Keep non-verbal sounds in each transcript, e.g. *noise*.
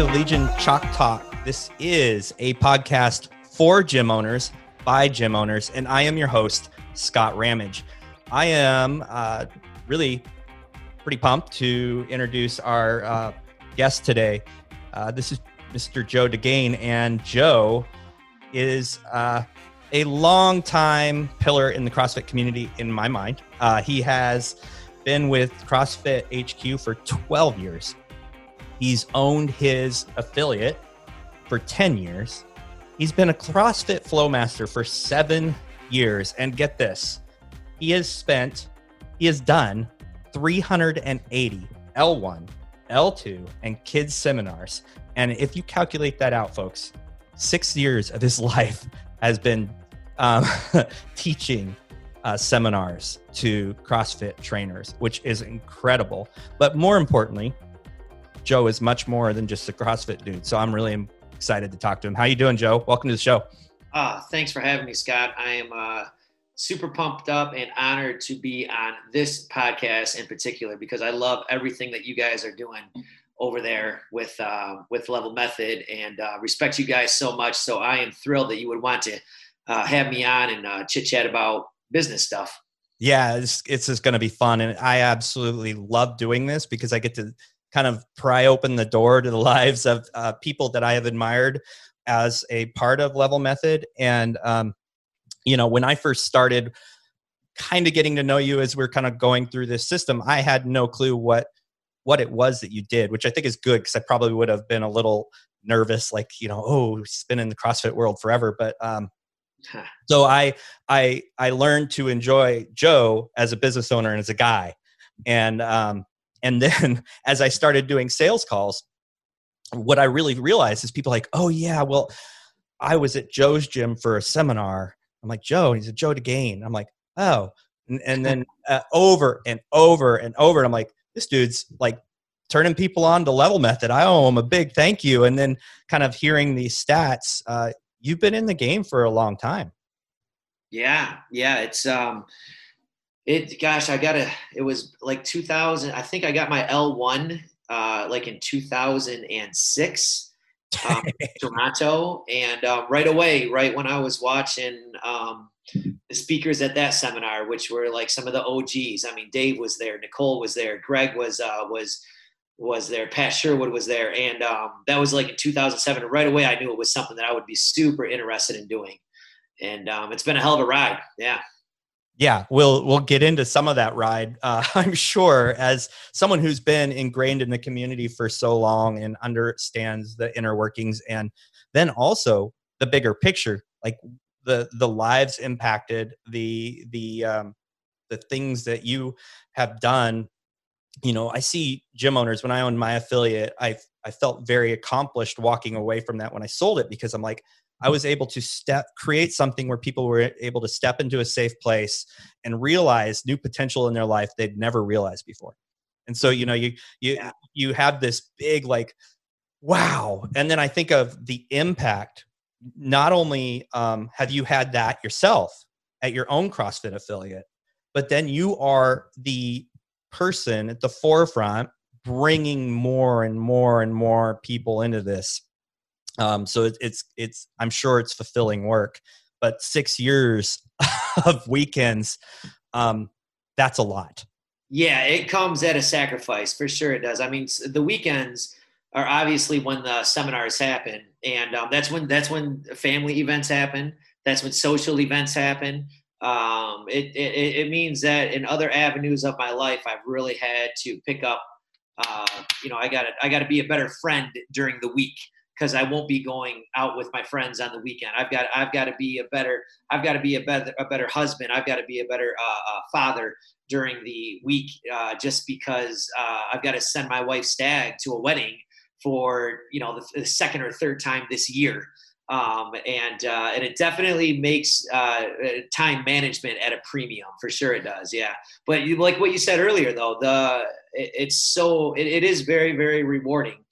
to Legion Chalk Talk. This is a podcast for gym owners by gym owners, and I am your host, Scott Ramage. I am uh, really pretty pumped to introduce our uh, guest today. Uh, this is Mr. Joe DeGain, and Joe is uh, a long time pillar in the CrossFit community in my mind. Uh, he has been with CrossFit HQ for 12 years. He's owned his affiliate for 10 years. He's been a CrossFit Flowmaster for seven years. And get this, he has spent, he has done 380 L1, L2, and kids seminars. And if you calculate that out, folks, six years of his *laughs* life has been um, *laughs* teaching uh, seminars to CrossFit trainers, which is incredible. But more importantly, Joe is much more than just a CrossFit dude. So I'm really excited to talk to him. How are you doing, Joe? Welcome to the show. Uh, thanks for having me, Scott. I am uh, super pumped up and honored to be on this podcast in particular because I love everything that you guys are doing over there with uh, with Level Method and uh, respect you guys so much. So I am thrilled that you would want to uh, have me on and uh, chit chat about business stuff. Yeah, it's, it's just going to be fun. And I absolutely love doing this because I get to kind of pry open the door to the *laughs* lives of uh, people that I have admired as a part of Level Method. And, um, you know, when I first started kind of getting to know you as we're kind of going through this system, I had no clue what what it was that you did, which I think is good because I probably would have been a little nervous, like, you know, oh, he's been in the CrossFit world forever. But um, so I I I learned to enjoy Joe as a business owner and as a guy, and um, and then *laughs* as I started doing sales calls, what I really realized is people like, oh yeah, well, I was at Joe's gym for a seminar. I'm like Joe, he's a Joe DeGain. I'm like, oh, and, and then *laughs* uh, over and over and over, and I'm like, this dude's like turning people on to level method. I owe him a big thank you. And then kind of hearing these stats, uh, you've been in the game for a long time. Yeah, yeah, it's um it gosh, I got a it was like 2000 I think I got my L1 uh like in 2006 um, *laughs* Toronto and uh, right away right when I was watching um the speakers at that seminar which were like some of the OGs. I mean Dave was there, Nicole was there, Greg was uh was was there, Pat Sherwood was there, and um, that was like in 2007. And right away, I knew it was something that I would be super interested in doing, and um, it's been a hell of a ride. Yeah. Yeah, we'll we'll get into some of that ride. Uh, *laughs* I'm sure, as someone who's been ingrained in the community for so long and understands the inner workings, and then also the bigger picture, like the the lives impacted, the the um, the things that you have done you know, I see gym owners when I owned my affiliate, I I felt very accomplished walking away from that when I sold it because I'm like, I was able to step create something where people were able to step into a safe place and realize new potential in their life they'd never realized before. And so, you know, you you yeah. you have this big like wow. And then I think of the impact. Not only um, have you had that yourself at your own CrossFit affiliate, but then you are the person at the forefront bringing more and more and more people into this um, so it, it's it's i'm sure it's fulfilling work but six years *laughs* of weekends um, that's a lot. Yeah it comes at a sacrifice for sure it does. I mean the weekends are obviously when the seminars happen and um, that's when that's when family events happen that's when social events happen. Um, it, it, it means that in other avenues of my life, I've really had to pick up. Uh, you know, I got I got to be a better friend during the week because I won't be going out with my friends on the weekend. I've got I've got to be a better I've got to be a better a better husband. I've got to be a better uh, uh, father during the week uh, just because uh, I've got to send my wife Stag to a wedding for you know the, the second or third time this year um, and uh, and it definitely makes uh, time management at a premium for sure. It does, yeah. But you, like what you said earlier, though, the it, it's so it, it is very very rewarding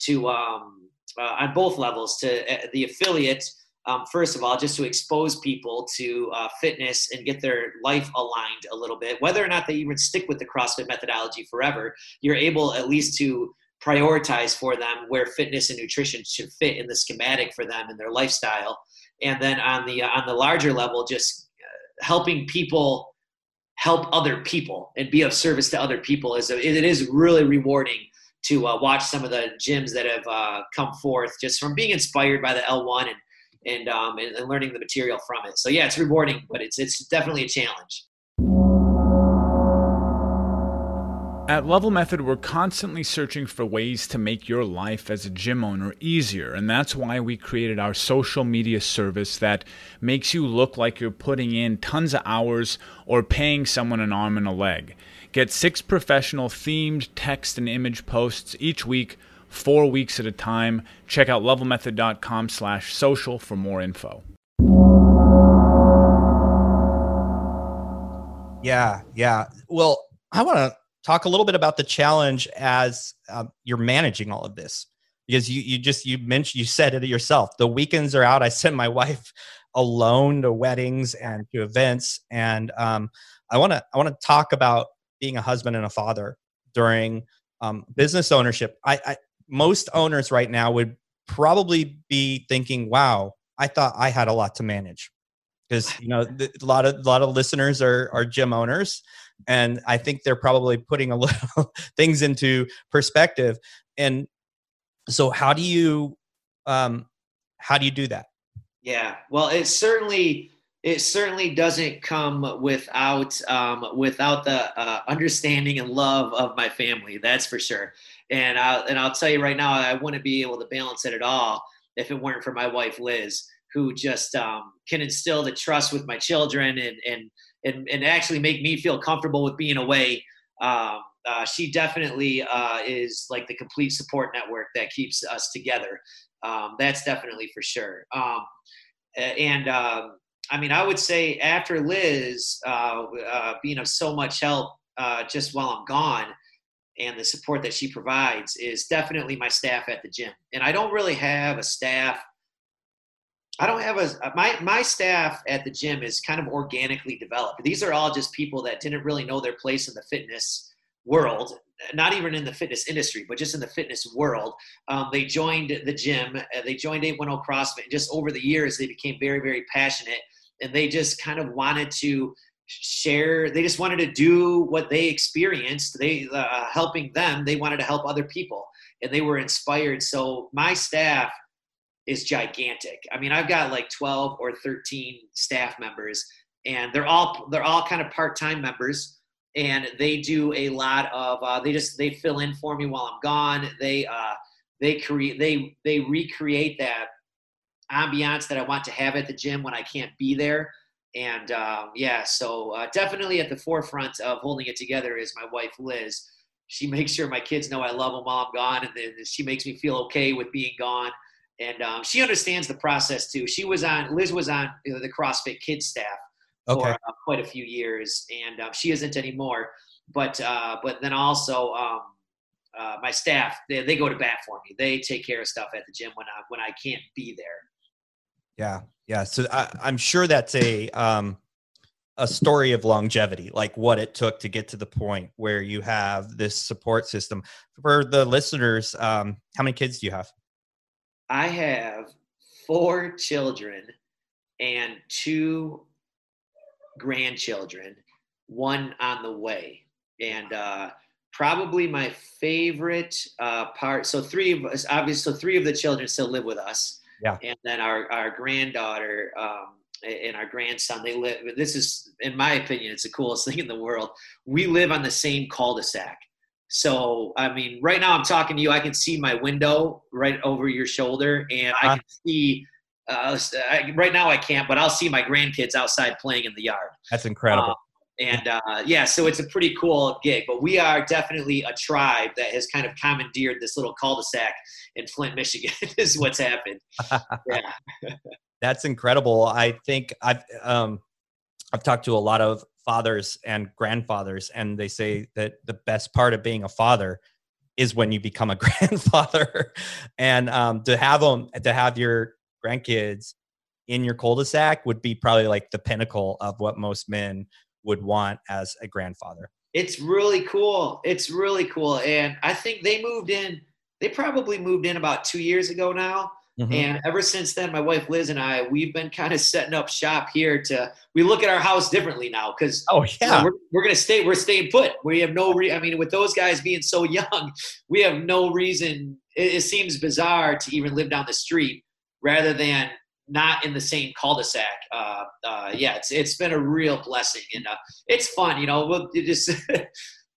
to um, uh, on both levels to uh, the affiliate. Um, first of all, just to expose people to uh, fitness and get their life aligned a little bit, whether or not they even stick with the CrossFit methodology forever, you're able at least to prioritize for them where fitness and nutrition should fit in the schematic for them and their lifestyle. And then on the on the larger level, just uh, helping people help other people and be of service to other people is a, it is really rewarding to uh, watch some of the gyms that have uh, come forth just from being inspired by the L1 and and, um, and, and learning the material from it. So yeah, it's rewarding, but it's it's definitely a challenge. At Level Method, we're constantly searching for ways to make your life as a gym owner easier, and that's why we created our social media service that makes you look like you're putting in tons of hours or paying someone an arm and a leg. Get six professional themed text and image posts each week, four weeks at a time. Check out levelmethod.com slash social for more info. Yeah, yeah. Well, I want to talk a little bit about the challenge as um, you're managing all of this because you you just you mentioned you said it yourself the weekends are out i send my *laughs* wife alone to weddings and to events and um, i want to i want to talk about being a husband and a father during um, business ownership I, I most owners right now would probably be thinking wow i thought i had a lot to manage. Because you know the, a lot of a lot of listeners are are gym owners and i think they're probably putting a little *laughs* things into perspective. And so how do you um how do you do that? Yeah. Well it certainly it certainly doesn't come without um, without the uh, understanding and love of my family. That's for sure. And I'll, and I'll tell you right now, I wouldn't be able to balance it at all if it weren't for my wife Liz, who just um, can instill the trust with my children and and and, and actually make me feel comfortable with being away. Um, uh, she definitely uh, is like the complete support network that keeps us together. Um, that's definitely for sure. Um, and um, I mean, I would say after Liz uh, uh being of so much help uh, just while I'm gone, and the support that she provides is definitely my staff at the gym. And I don't really have a staff I don't have a my my staff at the gym is kind of organically developed. These are all just people that didn't really know their place in the fitness world, not even in the fitness industry, but just in the fitness world. Um, they joined the gym, uh, they joined 810 CrossFit. And just over the years, they became very, very passionate, and they just kind of wanted to share. They just wanted to do what they experienced. They uh, helping them. They wanted to help other people, and they were inspired. So my staff is gigantic. I mean, I've got like 12 or 13 staff members and they're all they're all kind of part-time members and they do a lot of uh, they just they fill in for me while I'm gone. They uh, they create they they recreate that ambiance that I want to have at the gym when I can't be there. And um, yeah, so uh, definitely at the forefront of holding it together is my wife Liz. She *laughs* makes sure my kids know I love them while I'm gone, and then she makes me feel okay with being gone and um, she understands the process too. She was on Liz was on you know, the CrossFit Kids staff okay. for uh, quite a few years, and uh, she isn't anymore. But uh, but then also um, uh, my staff they, they go to bat for me. They take care of stuff at the gym when I when I can't be there. Yeah, yeah. So I, am sure that's a um, a story of longevity, like what it took to get to the point where you have this support system. For the listeners, um, how many kids do you have? I have four children and two grandchildren, one on the way. And uh, probably my favorite uh, part. So three of us, obviously, so three of the children still live with us. Yeah. And then our our granddaughter um, and our grandson, they live. This is, in my opinion, it's the coolest *laughs* thing in the world. We live on the same cul-de-sac. So, I mean, right now I'm talking to you. I can see my window right over your shoulder, and I uh-huh. can see. Uh, I, right now I can't, but I'll see my grandkids outside playing in the yard. That's incredible. Um, and uh, yeah, so it's a pretty cool gig. But we are definitely a tribe that has kind of commandeered this little cul-de-sac in Flint, Michigan. *laughs* is what's happened. *laughs* yeah, that's incredible. I think I've um, I've talked to a lot of fathers and grandfathers and they say that the best part of being a father is when you become a *laughs* grandfather and um, to have them to have your grandkids in your cul-de-sac would be probably like the pinnacle of what most men would want as a grandfather it's really cool it's really cool and i think they moved in they probably moved in about two years ago now. Mm-hmm. And ever since then, my wife Liz and I, we've been kind of setting up shop here to. We look at our house differently now because oh yeah, you know, we're, we're gonna stay. We're staying put. We have no. Re- I mean, with those guys being so young, we have no reason. It, it seems bizarre to even live down the street rather than not in the same cul-de-sac. Uh, uh, yeah, it's it's been a real blessing, and uh, it's fun. You know, we'll just *laughs*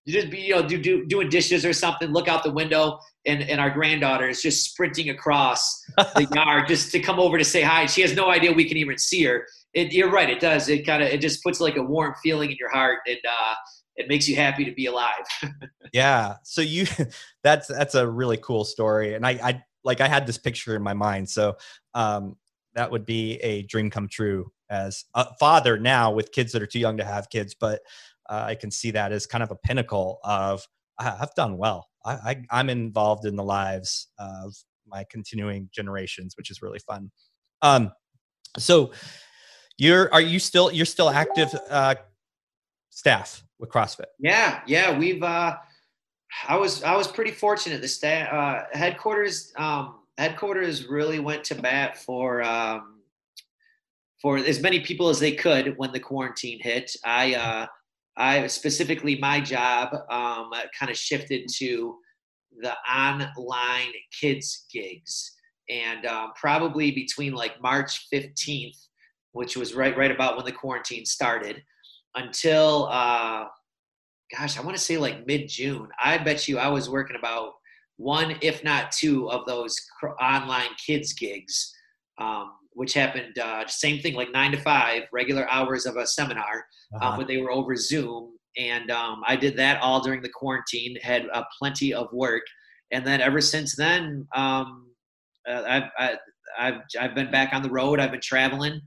you just be you know do, do doing dishes or something. Look out the window, and and our granddaughter is just sprinting across *laughs* the yard just to come over to say hi. She has no idea we can even see her. It, you're right. It does. It kind of it just puts like a warm feeling in your heart, and uh, it makes you happy to be alive. *laughs* yeah. So you, that's that's a really cool story, and I I like I had this picture in my mind. So um, that would be a dream come true as a father now with kids that are too young to have kids, but uh, I can see that as kind of a pinnacle of I've done well. I, am involved in the lives of my continuing generations, which is really fun. Um, so you're are you still you're still active uh, staff with CrossFit? Yeah, yeah, we've. Uh, I was I was pretty fortunate. The staff uh, headquarters um, headquarters really went to bat for um, for as many people as they could when the quarantine hit. I uh, I specifically my job um, kind of shifted to the online kids gigs, and um, probably between like March fifteenth, which was right right about when the quarantine started, until uh, gosh, I want to say like mid June. I bet you I was working about one, if not two, of those online kids gigs, um, which happened uh, same thing like nine to five, regular hours of a seminar, um, uh-huh. um, but they were over Zoom. And um, I did that all during the quarantine, had uh, plenty of work. And then ever since then, um, uh, I've, I, have i have I've been back on the road. I've been traveling,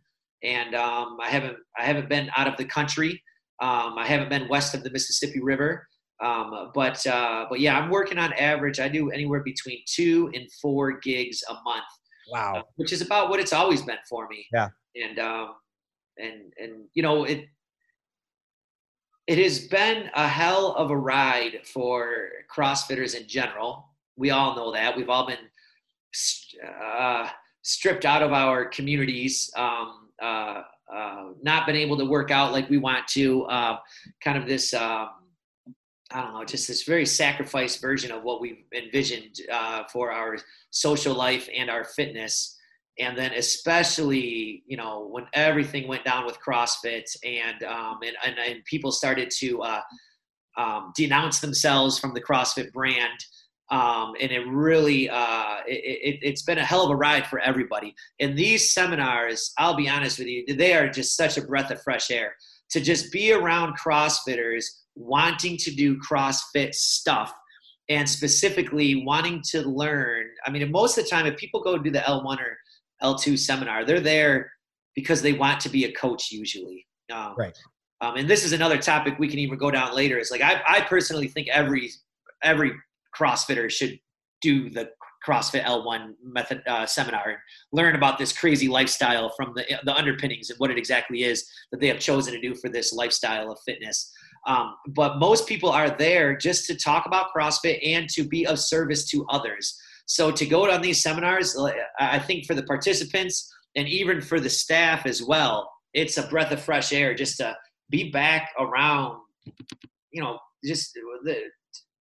and um, I haven't I haven't been out of the country. I haven't been west of the Mississippi River. Um, but uh, but yeah, I'm working on average. I do anywhere between two and four gigs a month. Wow, uh, which is about what it's always been for me. Yeah, and um, and and you know it it has been a hell of a ride for CrossFitters in general. We all know that. We've all been uh, stripped out of our communities, um, uh, uh, not been able to work out like we want to. Uh, kind of this um, I don't know, just this very sacrificed version of what we've envisioned uh, for our social life and our fitness. And then, especially, you know, when everything went down with CrossFit and um, and, and, and, people started to uh, um, denounce themselves from the CrossFit brand. Um, and it really, uh, it, it, has been a hell of a ride for everybody. And these seminars, I'll be honest with you, they are just such a breath of fresh air to just be around CrossFitters wanting to do CrossFit stuff and specifically wanting to learn. I mean, most of the time, if people go do the L1 or L2 seminar, they're there because they want to be a coach usually. Um, right. Um, and this is another topic we can even go down later. It's like I, I personally think every every CrossFitter should do the CrossFit L1 method uh, seminar and learn about this crazy lifestyle from the the underpinnings and what it exactly is that they have chosen to do for this lifestyle of fitness. Um, but most people are there just to talk about CrossFit and to be of service to others. So to go on these seminars, I think for the participants and even for the staff as well, it's a breath of fresh air just to be back around, you know, just the,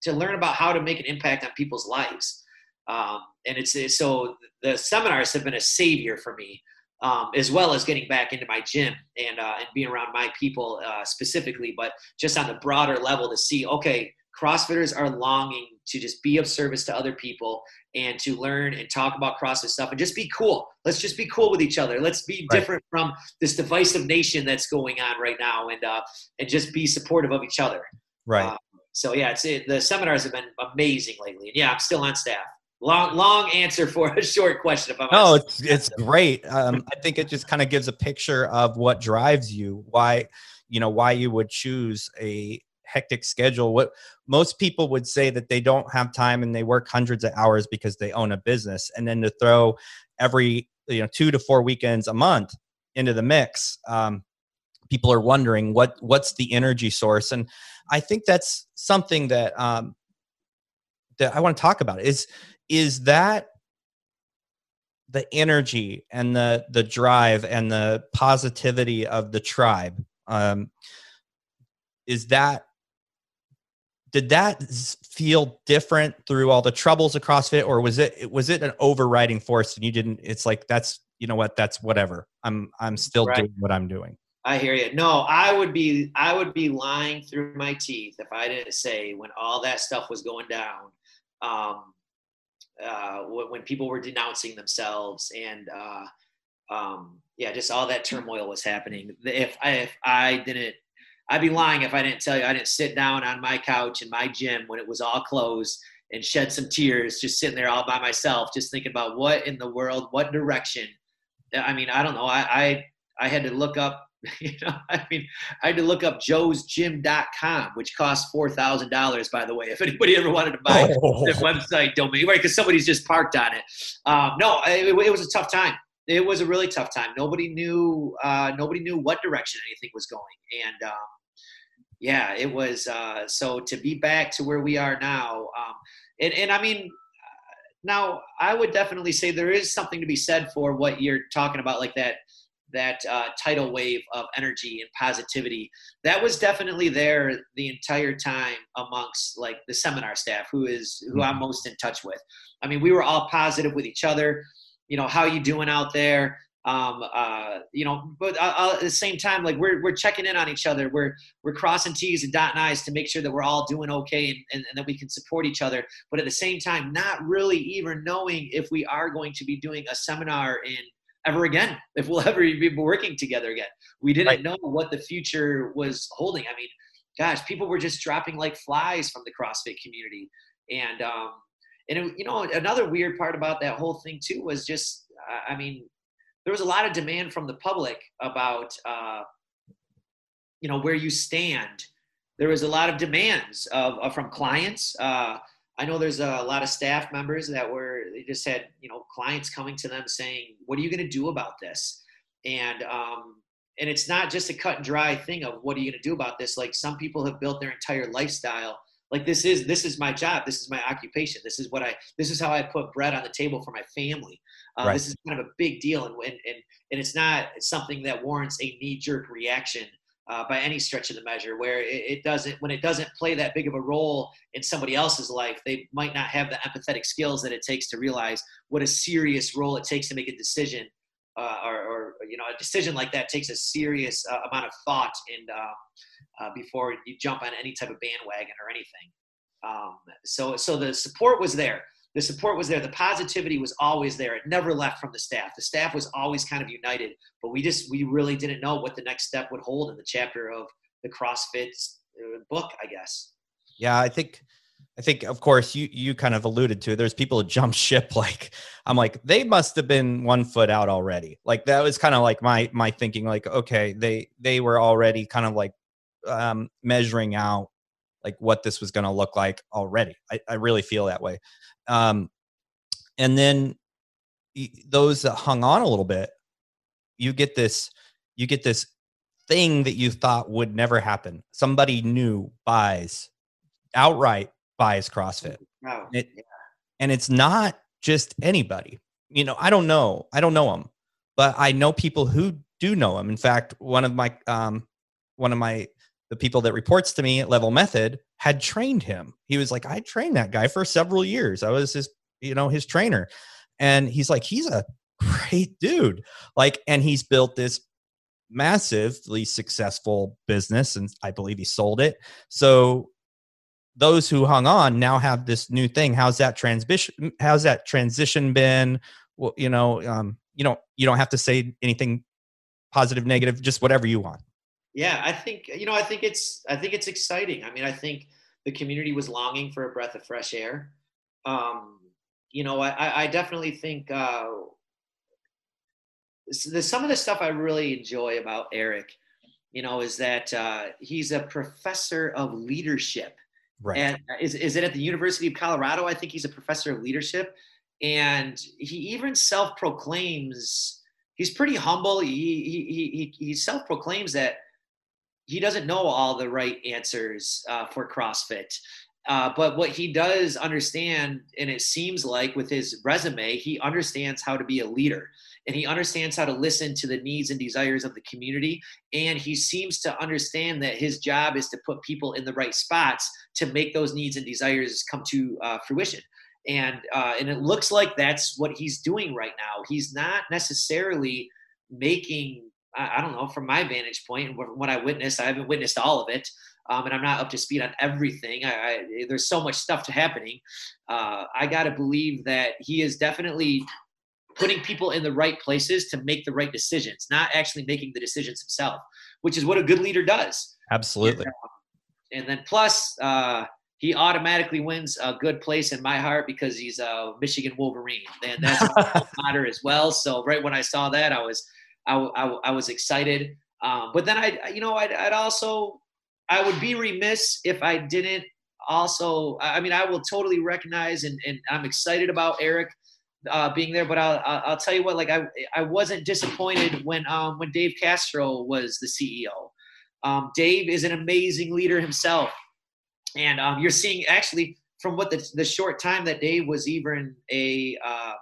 to learn about how to make an impact on people's lives. Um, and it's so the seminars have been a savior for me um, as well as getting back into my gym and uh, and being around my people uh, specifically, but just on the broader level to see, okay, CrossFitters are longing to just be of service to other people and to learn and talk about CrossFit stuff and just be cool. Let's just be cool with each other. Let's be right. different from this divisive nation that's going on right now, and uh, and just be supportive of each other. Right. Uh, so yeah, it's it, the seminars have been amazing lately, and yeah, I'm still on staff. Long, long answer for a *laughs* short question. If no, it's it's great. Um, I think it just kind of gives a picture of what drives you. Why, you know, why you would choose a hectic schedule. What most people would say that they don't have time and they work hundreds of hours because they own a business, and then to throw every you know two to four weekends a month into the mix. Um, people are wondering what what's the energy source, and I think that's something that um, that I want to talk about. Is is that the energy and the the drive and the positivity of the tribe um is that did that feel different through all the troubles of CrossFit, or was it was it an overriding force and you didn't? It's like that's you know what that's whatever. I'm I'm still right. doing what I'm doing. I hear you. No, I would be I would be lying through my teeth if I didn't say when all that stuff was going down, um, uh, when people were denouncing themselves and uh, um, yeah, just all that turmoil was happening. If I if I didn't I'd be lying if I didn't tell you I didn't sit down on my couch in my gym when it was all closed and shed some tears, just sitting there all by myself, just thinking about what in the world, what direction. I mean, I don't know. I I, I had to look up, *laughs* you know, I mean, I had to look up joesgym.com, which costs four thousand dollars, by the way, if anybody ever wanted to buy oh. the website domain, right? Because somebody's just parked on it. Um, no, it, it was a tough time it was a really tough time. Nobody knew uh, nobody knew what direction anything was going, and um, yeah, it was. Uh, so to be back to where we are now, um, and and I mean, now I would definitely say there is something to be said for what you're talking about, like that that uh, tidal wave of energy and positivity that was definitely there the entire time amongst like the seminar staff who is who i'm mm-hmm. most in touch with i mean we were all positive with each other you know, how you doing out there? Um, uh, you know, but uh, uh, at the same time, like we're, we're checking in on each other. We're, we're crossing T's and dotting I's to make sure that we're all doing okay and, and, and that we can support each other. But at the same time, not really even knowing if we are going to be doing a seminar in ever again, *laughs* if we'll ever be working together again. We didn't right. know what the future was holding. I mean, gosh, people were just dropping like flies from the CrossFit community. And, um, and it, you know another weird part about that whole thing too was just i mean there was a lot of demand from the public about uh, you know where you stand there was a lot of demands of, of from clients uh, i know there's a lot of staff members that were they just had you know clients coming to them saying what are you going to do about this and um, and it's not just a cut and dry thing of what are you going to do about this like some people have built their entire lifestyle like this is this is my job this is my occupation this is what i this is how i put bread on the table for my family uh, right. this is kind of a big deal and, and and and it's not something that warrants a knee-jerk reaction uh, by any stretch of the measure where it, it, doesn't when it doesn't play that big of a role in somebody else's life they might not have the empathetic skills that it takes to realize what a serious role it takes to make a decision uh, or, or, you know a decision like that takes a serious uh, amount of thought and um, uh, before you jump on any type of bandwagon or anything. Um, so, so the support was there. The support was there. The positivity was always there. It never left from the staff. The staff was always kind of united, but we just we really didn't know what the next step would hold in the chapter of the CrossFit uh, book, I guess. Yeah, I think I think, of course, you you kind of alluded to. It. There's people who jump ship. *laughs* Like I'm like they must have been one foot out already. Like that was kind of like my my thinking. Like okay, they they were already kind of like um, measuring out like what this was going to look like already. I, I, really feel that way. Um, and then those that hung on a little bit, you get this, you get this thing that you thought would never happen. Somebody new buys outright buys CrossFit. Oh, it, yeah. And it's not just anybody. You know, I don't know. I don't know them, but I know people who do know him. In fact, one of my um, one of my the people that reports to me at Level Method had trained him. He was like, I trained that guy for several years. I was his, you know, his trainer. And he's like, he's a *laughs* great dude. Like, and he's built this massively successful business. And I believe he sold it. So those who hung on now have this new thing. How's that transition? How's that transition been? Well, you know, um, you don't you don't have to say anything positive, negative, just whatever you want yeah, I think you know, I think it's I think it's exciting. I mean, I think the community was longing for a breath of fresh air. Um, you know, I, I definitely think uh, the, some of the stuff I really enjoy about Eric, you know, is that uh, he's a professor of leadership. Right. And is, is it at the University of Colorado? I think he's a professor of leadership. And he even self proclaims, he's pretty humble. He, he, he, he self proclaims that he doesn't know all the right answers uh, for CrossFit. uh, but what he does understand, and it seems like with his resume, he understands how to be a leader and he understands how to listen to the needs and desires of the community. And he seems to understand that his job is to put people in the right spots to make those needs and desires come to uh, fruition. And uh, and it looks like that's what he's doing right now. He's not necessarily making I, don't know from my vantage point and what I witnessed. I haven't witnessed all of it um, and I'm not up to speed on everything. I, I, there's so much stuff to happening. Uh, I got to believe that he is definitely putting people in the right places to make the right decisions, not actually making the decisions himself, which is what a good leader does. Absolutely. And, uh, and then plus, uh, he automatically wins a good place in my heart because he's a Michigan Wolverine, and that's *laughs* matter as well. So right when I saw that, I was I, I, I was excited. Um, but then I, you know, I'd, I'd also I would be remiss if I didn't also. I mean, I will totally recognize and, and I'm excited about Eric uh, being there. But I'll, I'll tell you what, like I I wasn't disappointed when um, when Dave Castro was the CEO. Um, Dave is an amazing leader himself, and um, you're seeing actually from what the the short time that Dave was even a uh,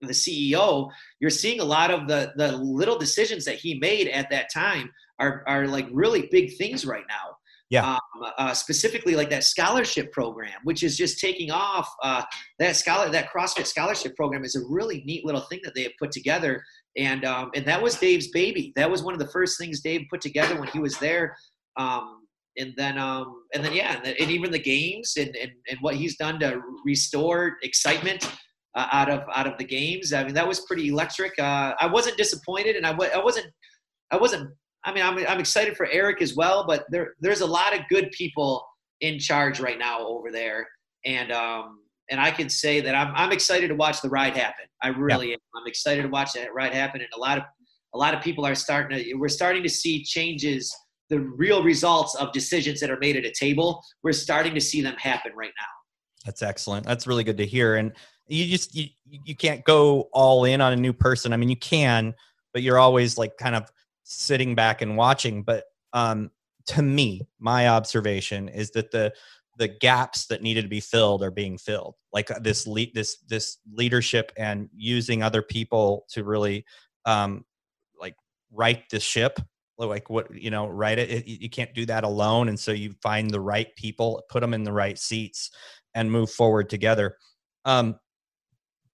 the CEO, you're seeing a lot of the the little decisions that he made at that time are are like really big things right now. Yeah. Um, uh, specifically, like that scholarship program, which is just taking off. Uh, that scholar, that CrossFit scholarship program is a really neat little thing that they have put together, and um, and that was Dave's baby. That was one of the first things Dave put together when he was there. Um, and then um, and then yeah, and, and even the games and, and and what he's done to restore excitement uh, out of out of the games. I mean, that was pretty electric. Uh, I wasn't disappointed, and I w- I wasn't I wasn't I mean, I'm, I'm excited for Eric as well, but there there's a lot of good people in charge right now over there, and um, and I can say that I'm I'm excited to watch the ride happen. I really yeah. am. I'm excited to watch that ride happen, and a lot of a lot of people are starting to. We're starting to see changes, the real results of decisions that are made at a table. We're starting to see them happen right now. That's excellent. That's really good to hear. And you just you you can't go all in on a new person. I mean, you can, but you're always like kind of sitting back and watching. But um, to me, my observation is that the the gaps that needed to be filled are being filled. Like uh, this lead, this this leadership and using other people to really um, like right the ship. Like what you know, right it, it. You can't do that alone, and so you find the right people, put them in the right seats, and move forward together. Um,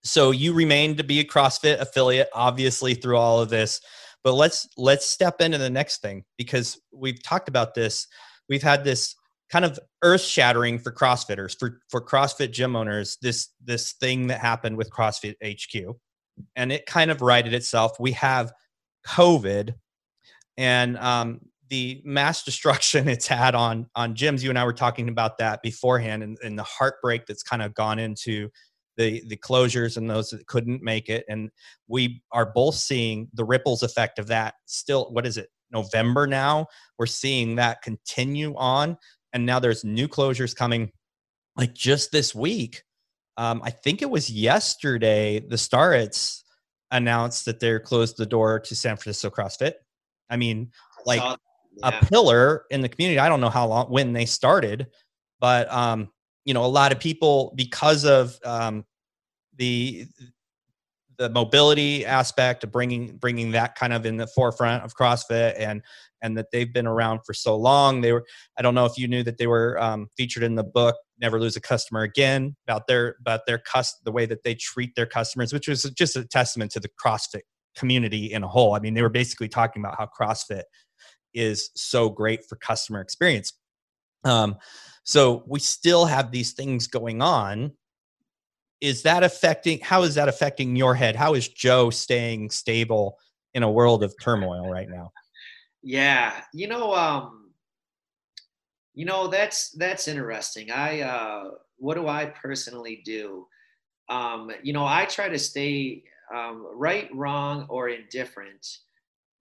so you remain to be a CrossFit affiliate, obviously through all of this. But let's let's step into the next thing because we've talked about this. We've had this kind of earth shattering for CrossFitters, for for CrossFit gym owners. This this thing that happened with CrossFit HQ, and it kind of righted itself. We have COVID, and um, the mass *laughs* destruction it's had on on gyms. You and I were talking about that beforehand, and, and the heartbreak that's kind of gone into the the closures and those that couldn't make it. And we are both seeing the ripples effect of that still what is it november now? We're seeing that continue on. And now there's new closures coming like just this week. Um, i think it was yesterday the Starretts announced that they're closed the door to san francisco crossfit. I mean like yeah. a pillar in the community. I don't know how long when they started but um you know a lot of people because of um, the the mobility aspect of bringing bringing that kind of in the forefront of CrossFit and and that they've been around for so long. They were I don't know if you knew that they were um, featured in the book Never Lose a Customer Again about their about their cust the way that they treat their customers, which was just a testament to the CrossFit community in a whole. I mean, they were basically talking about how CrossFit is so great for customer experience. Um, so we still have these things going on is that affecting how is that affecting your head? How is joe staying stable in a world of turmoil right now? Yeah you know um you know that's that's interesting. I uh what do i personally do? Um you know i try to stay um, right wrong or indifferent.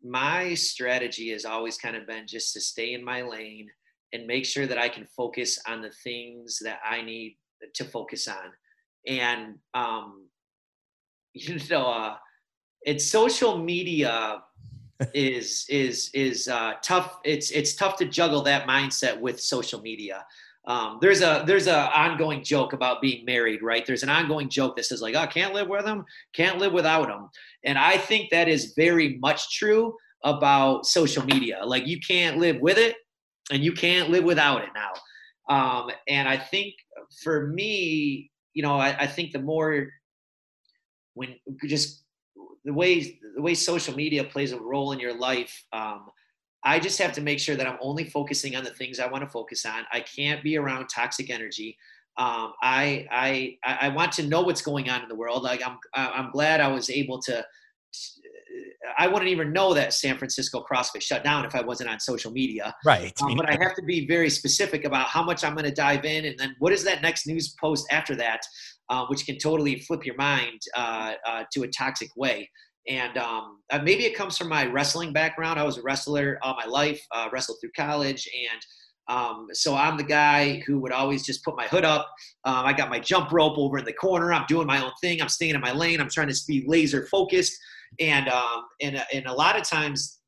My strategy has always kind of been just to stay in my lane and make sure that i can focus on the things that i need to focus on and um, *laughs* you know, uh, it's social media *laughs* is is is uh, tough. It's it's tough to juggle that mindset with social media. um, there's a there's a ongoing joke about being married, right? There's an ongoing joke that says like, "Oh, can't live with them, can't live without them," and I think that is very much true about social media. Like, you can't live with it, and you can't live without it now. Um, and I think for me, you know, I, I think the more when just the way the way social media plays a role in your life um, I just have to make sure that I'm only focusing on the things I want to focus on. I can't be around toxic energy. Um, I, I, I want to know what's going on in the world. Like I'm, I'm glad I was able to. I wouldn't even know that San Francisco CrossFit shut down if I wasn't on social media. Right. Um, but I have to be very specific about how much I'm going to dive in, and then what is that next news post after that, uh, which can totally flip your mind uh, uh, to a toxic way and um, uh, maybe it comes from my wrestling background. I was a wrestler all my life, uh, wrestled through college, and um, so I'm the guy who would always just put my hood up. Um, I got my jump rope over in the corner. I'm doing my own thing. I'm staying in my lane. I'm trying to be laser focused, and um, and and a lot of times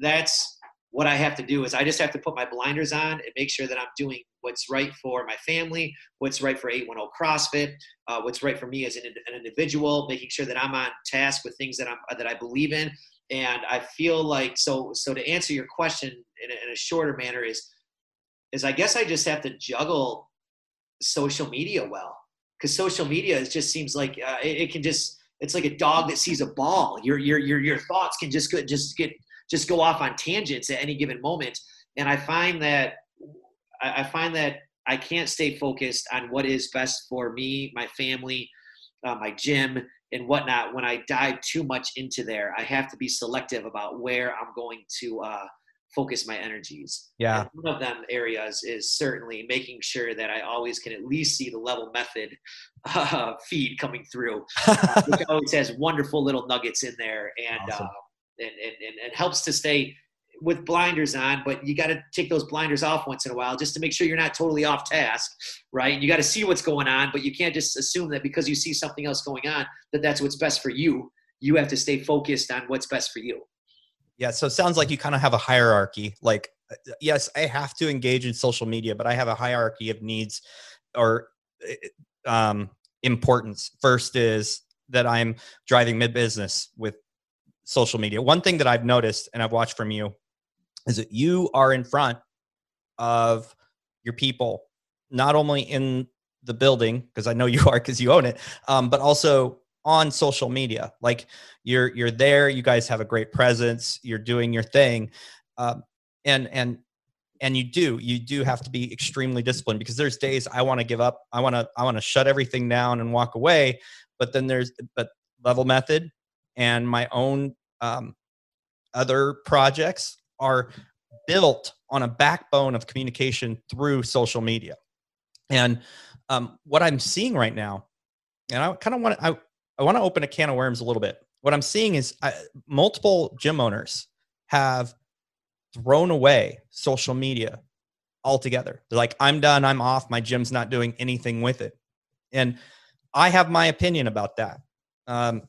that's what I have to do is I just have to put my blinders on and make sure that I'm doing what's right for my family, what's right for 810 CrossFit, uh, what's right for me as an, an, individual, making sure that I'm on task with things that I'm that I believe in. And I feel like so so to answer your question in a, in a shorter manner is is I guess I just have to juggle social media well because social media is just seems like uh, it, it, can just it's like a dog that sees a ball. Your your your your thoughts can just get just get just go off on tangents at any given moment. And I find that I find that I can't stay focused on what is best for me, my family, uh, my gym, and whatnot. When I dive too much into there, I have to be selective about where I'm going to uh, focus my energies. Yeah. And one of them areas is certainly making sure that I always can at least see the level method uh, feed coming through, which *laughs* always has wonderful little nuggets in there. And awesome. Uh, and, and, and helps to stay with blinders on, but you got to take those blinders off once in a while just to make sure you're not totally off task, right? You got to see what's going on, but you can't just assume that because you see something else going on that that's what's best for you. You have to stay focused on what's best for you. Yeah, so it sounds like you kind of have a hierarchy. Like, uh, yes, I have to engage in social media, but I have a hierarchy of needs or uh, um, importance. First is that I'm driving mid business with social media. One thing that I've noticed and I've watched from you is that you are in front of your people, not only in the building, because I know *laughs* you are because you own it, um, but also on social media. Like you're you're there, you guys have a great presence, you're doing your thing. Um, and and and you do you do have to be extremely disciplined because there's days i want to give up i want to i want to shut everything down and walk away but then there's but level method and my own um, other projects are built on a backbone of communication through social media. And um, what I'm seeing right now, and I kind of want to, I want to open a can of worms a little bit. What I'm seeing is uh, multiple gym owners have thrown away social media altogether. They're like, I'm done, I'm off, my gym's not doing anything with it. And I have my opinion about that. Um,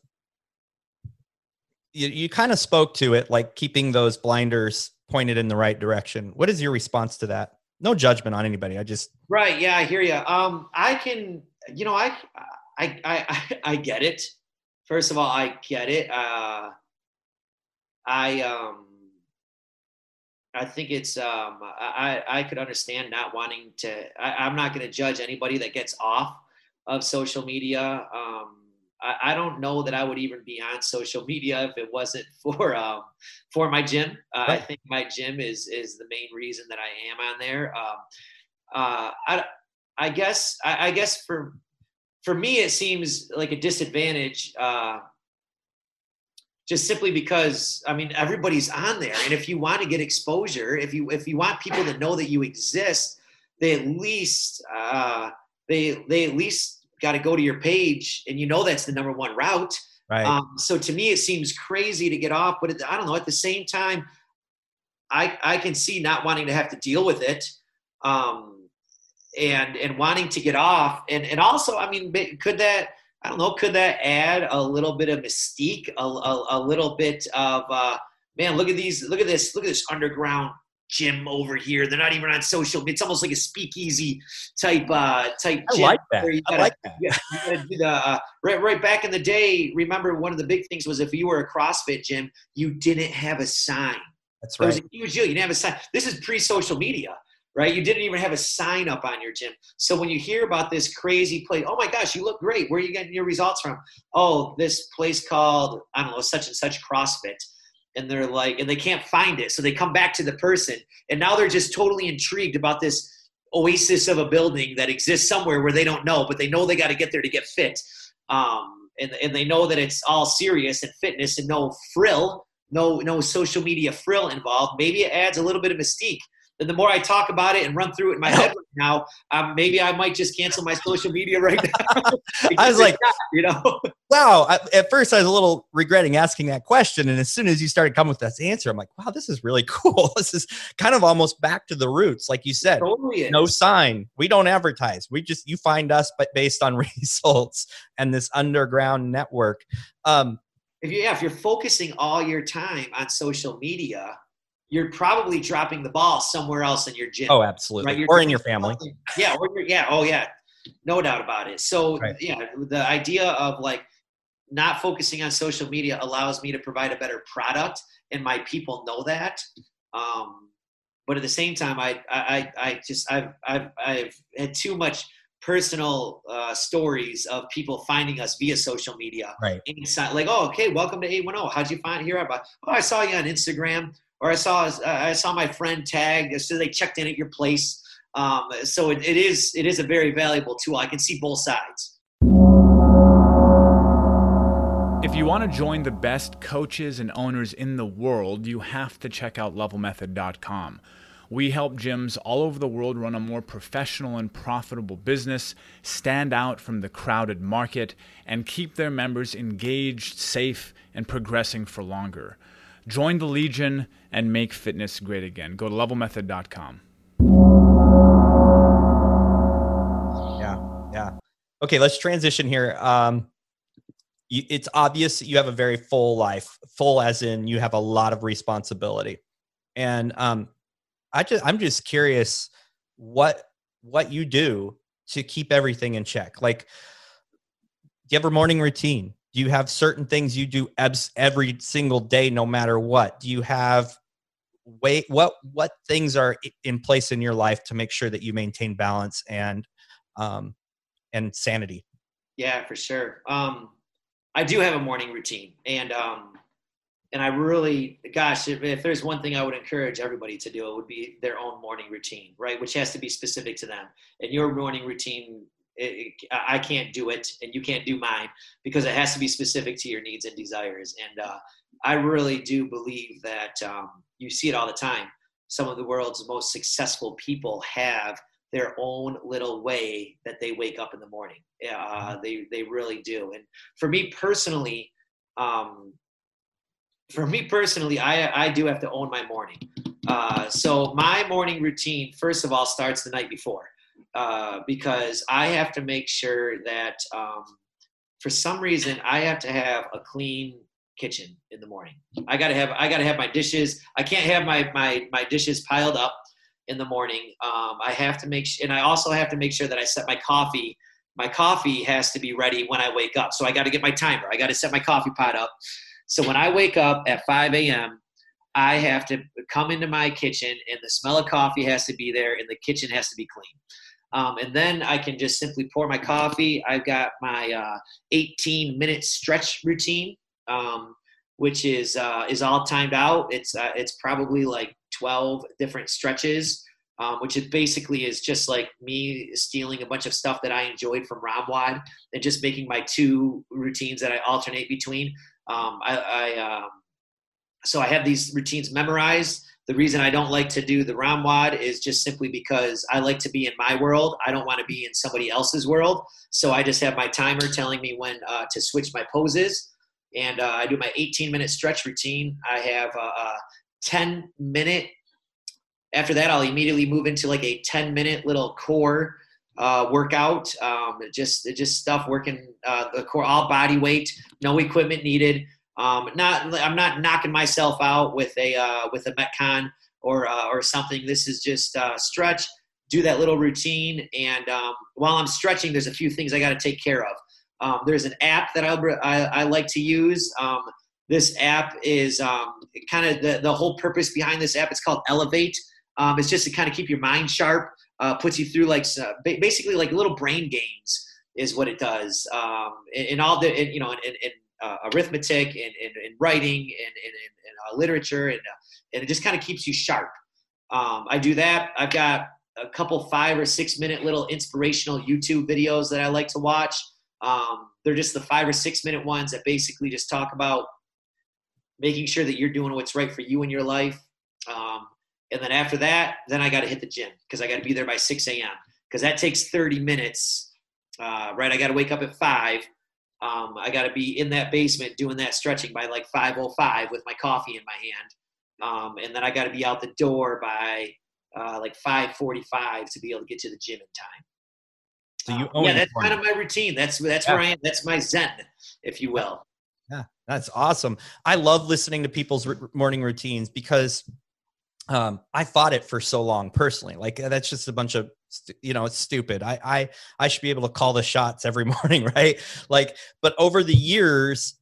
you, you kind of spoke to it like keeping those blinders pointed in the right direction. What is your response to that? No judgment on anybody. I just right. Yeah, I hear you. Um, I can, you know, I, I, I, *laughs* I get it. First of all, I get it. Uh, I, um, I think it's, um, I, I could understand not wanting to. I, I'm not going to judge anybody that gets off of social media. Um, I, I, don't know that I would even be on social media if it wasn't *laughs* for um, for my gym. Uh, right. I think my gym is is the main reason that I am on there. Um, uh, I I guess I, I, guess for for me it seems like a disadvantage. Uh, just simply because I mean everybody's on there, and if you want to get exposure, if you if you want people to know that you exist, they at least uh, they they at least got to go to your page and you know that's the number one route. Right. Um, so to me, it seems crazy to get off, but it, I don't know. At the same time, I I can see not wanting to have to deal with it, um, and and wanting to get off, and and also, I mean, could that I don't know, could that add a little bit of mystique, a, a, a little bit of uh, man? Look at these, look at this, look at this underground gym over here. They're not even on social. It's almost like a speakeasy type uh, type. I like that. you I gotta- like that. you gotta the, uh, right, right back in the day. Remember, one of the big things was if you were a CrossFit gym, you didn't have a sign. That's right It was a huge deal. You didn't have a sign. This is pre-social media, right? You didn't even have a sign up on your gym. So when you hear about this crazy place, oh my gosh, you look great. Where are you getting your results from? Oh, this place called I don't know such and such CrossFit. And they're like, and they can't find it, so they come back to the person, and now they're just totally intrigued about this oasis of a building that exists somewhere where they don't know, but they know they got to get there to get fit. Um, and, and they know that it's all serious and fitness and no frill, no no social media frill involved. Maybe it adds a little bit of mystique. And the more I talk about it and run through it in my head right now, um, maybe I might just cancel my social media right now. *laughs* I *laughs* was like, you know, wow. I, at first, I was a little regretting asking that question. And as soon as you started coming with that answer, I'm like, wow, this is really *laughs* cool. This is kind of almost back to the roots. Like you said, totally no sign. We don't advertise. We just, you find us, but based on results and this underground network. Um, if you yeah, if you're focusing all your time on social media, you're probably dropping the ball somewhere else in your gym. oh, absolutely. Right, you're or in your family. something- Yeah, or yeah, oh yeah, no doubt about it. So Right. yeah, the idea of like not focusing on social media allows me to provide a better product, and my people know that. Um, but at the same time, I I I just I've I've I've had too much personal uh, stories of people finding us via social media. Right. Inside, like, oh, okay, welcome to 810. How'd you find here? About, oh, I saw you on Instagram, or I saw I saw my friend tag. So they checked in at your place. Um, so it, it is it is a very valuable tool. I can see both sides. If you want to join the best coaches and owners in the world, you have to check out levelmethod.com. We help gyms all over the world run a more professional and profitable business, stand out from the crowded market, and keep their members engaged, safe, and progressing for longer. Join the Legion and make fitness great again. Go to levelmethod.com. Yeah. Yeah. Okay. Let's transition here. Um, you, it's obvious you have a very full life, full as in you have a lot of responsibility. And um, I just, I'm just curious what, what you do to keep everything in check. Like, do you have a morning routine? Do you have certain things you do every single day, no matter what? Do you have wait what what things are in place in your life to make sure that you maintain balance and um and sanity Yeah, for sure. Um, I do have a morning routine, and um, and I really, gosh, if, if there's one thing I would encourage everybody to do, it would be their own morning routine, right? Which has to be specific to them. And your morning routine, it, it, I can't do it, and you can't do mine because it has to be specific to your needs and desires. And uh, I really do believe that um, you see it all the time. Some of the world's most successful people have their own little way that they wake up in the morning. Uh, they they really do. And for me personally, um, for me personally, I I do have to own my morning. Uh, so my morning routine, first of all, starts the night before uh, because I have to make sure that um, for some reason I have to have a clean kitchen in the morning. I gotta have I gotta have my dishes. I can't have my my my dishes piled up in the morning. Um, I have to make, sh- and I also have to make sure that I set my coffee. My coffee has to be ready when I wake up. So I got to get my timer. I got to set my coffee pot up. So when I wake up at 5 a.m., I have to come into my kitchen, and the smell of coffee has to be there, and the kitchen has to be clean. Um, and then I can just simply pour my coffee. I've got my uh, 18 minute stretch routine, um, which is uh, is all timed out. It's uh, it's probably like 12 different stretches, um, which it basically is just like me stealing a bunch of stuff that I enjoyed from ROMWOD and just making my two routines that I alternate between. Um, I, I um, so I have these routines memorized. The reason I don't like to do the ROMWOD is just simply because I like to be in my world. I don't want to be in somebody else's world. So I just have my timer telling me when uh, to switch my poses. And uh, I do my 18 minute stretch routine. I have a, a 10 minute. After that, I'll immediately move into like a 10 minute little core uh, workout. Um, just just stuff working uh, the core, all body weight, no equipment needed. Um, not I'm not knocking myself out with a uh, with a Metcon or uh, or something. This is just uh, stretch, do that little routine, and um, while I'm stretching, there's a few things I got to take care of. Um, there's an app that I, I, like to use. Um, this app is um, kind of the, the whole purpose behind this app. It's called Elevate. Um, it's just to kind of keep your mind sharp, uh, puts you through like uh, basically like little brain games is what it does. Um, in, all the, in, you know, in, uh, arithmetic and in, in, writing and in, uh, literature, and, uh, and it just kind of keeps you sharp. Um, I do that. I've got a couple five or six minute little inspirational YouTube videos that I like to watch. Um, they're just the five or six minute ones that basically just talk about making sure that you're doing what's right for you in your life. Um, and then after that, then I got to hit the gym because I got to be there by 6 a.m. because that takes 30 minutes, uh, right? I got to wake up at 5. Um, I got to be in that basement doing that stretching by like 5:05 with my coffee in my hand, um, and then I got to be out the door by uh, like 5:45 to be able to get to the gym in time. So you um, yeah, that's kind of my routine. That's that's yeah. where I am. That's my zen, if you will. Yeah, that's awesome. I love listening to people's r- morning routines because um, I fought it for so long personally. Like that's just a bunch of you know it's stupid. I I I should be able to call the shots every *laughs* morning, right? Like, but over the years,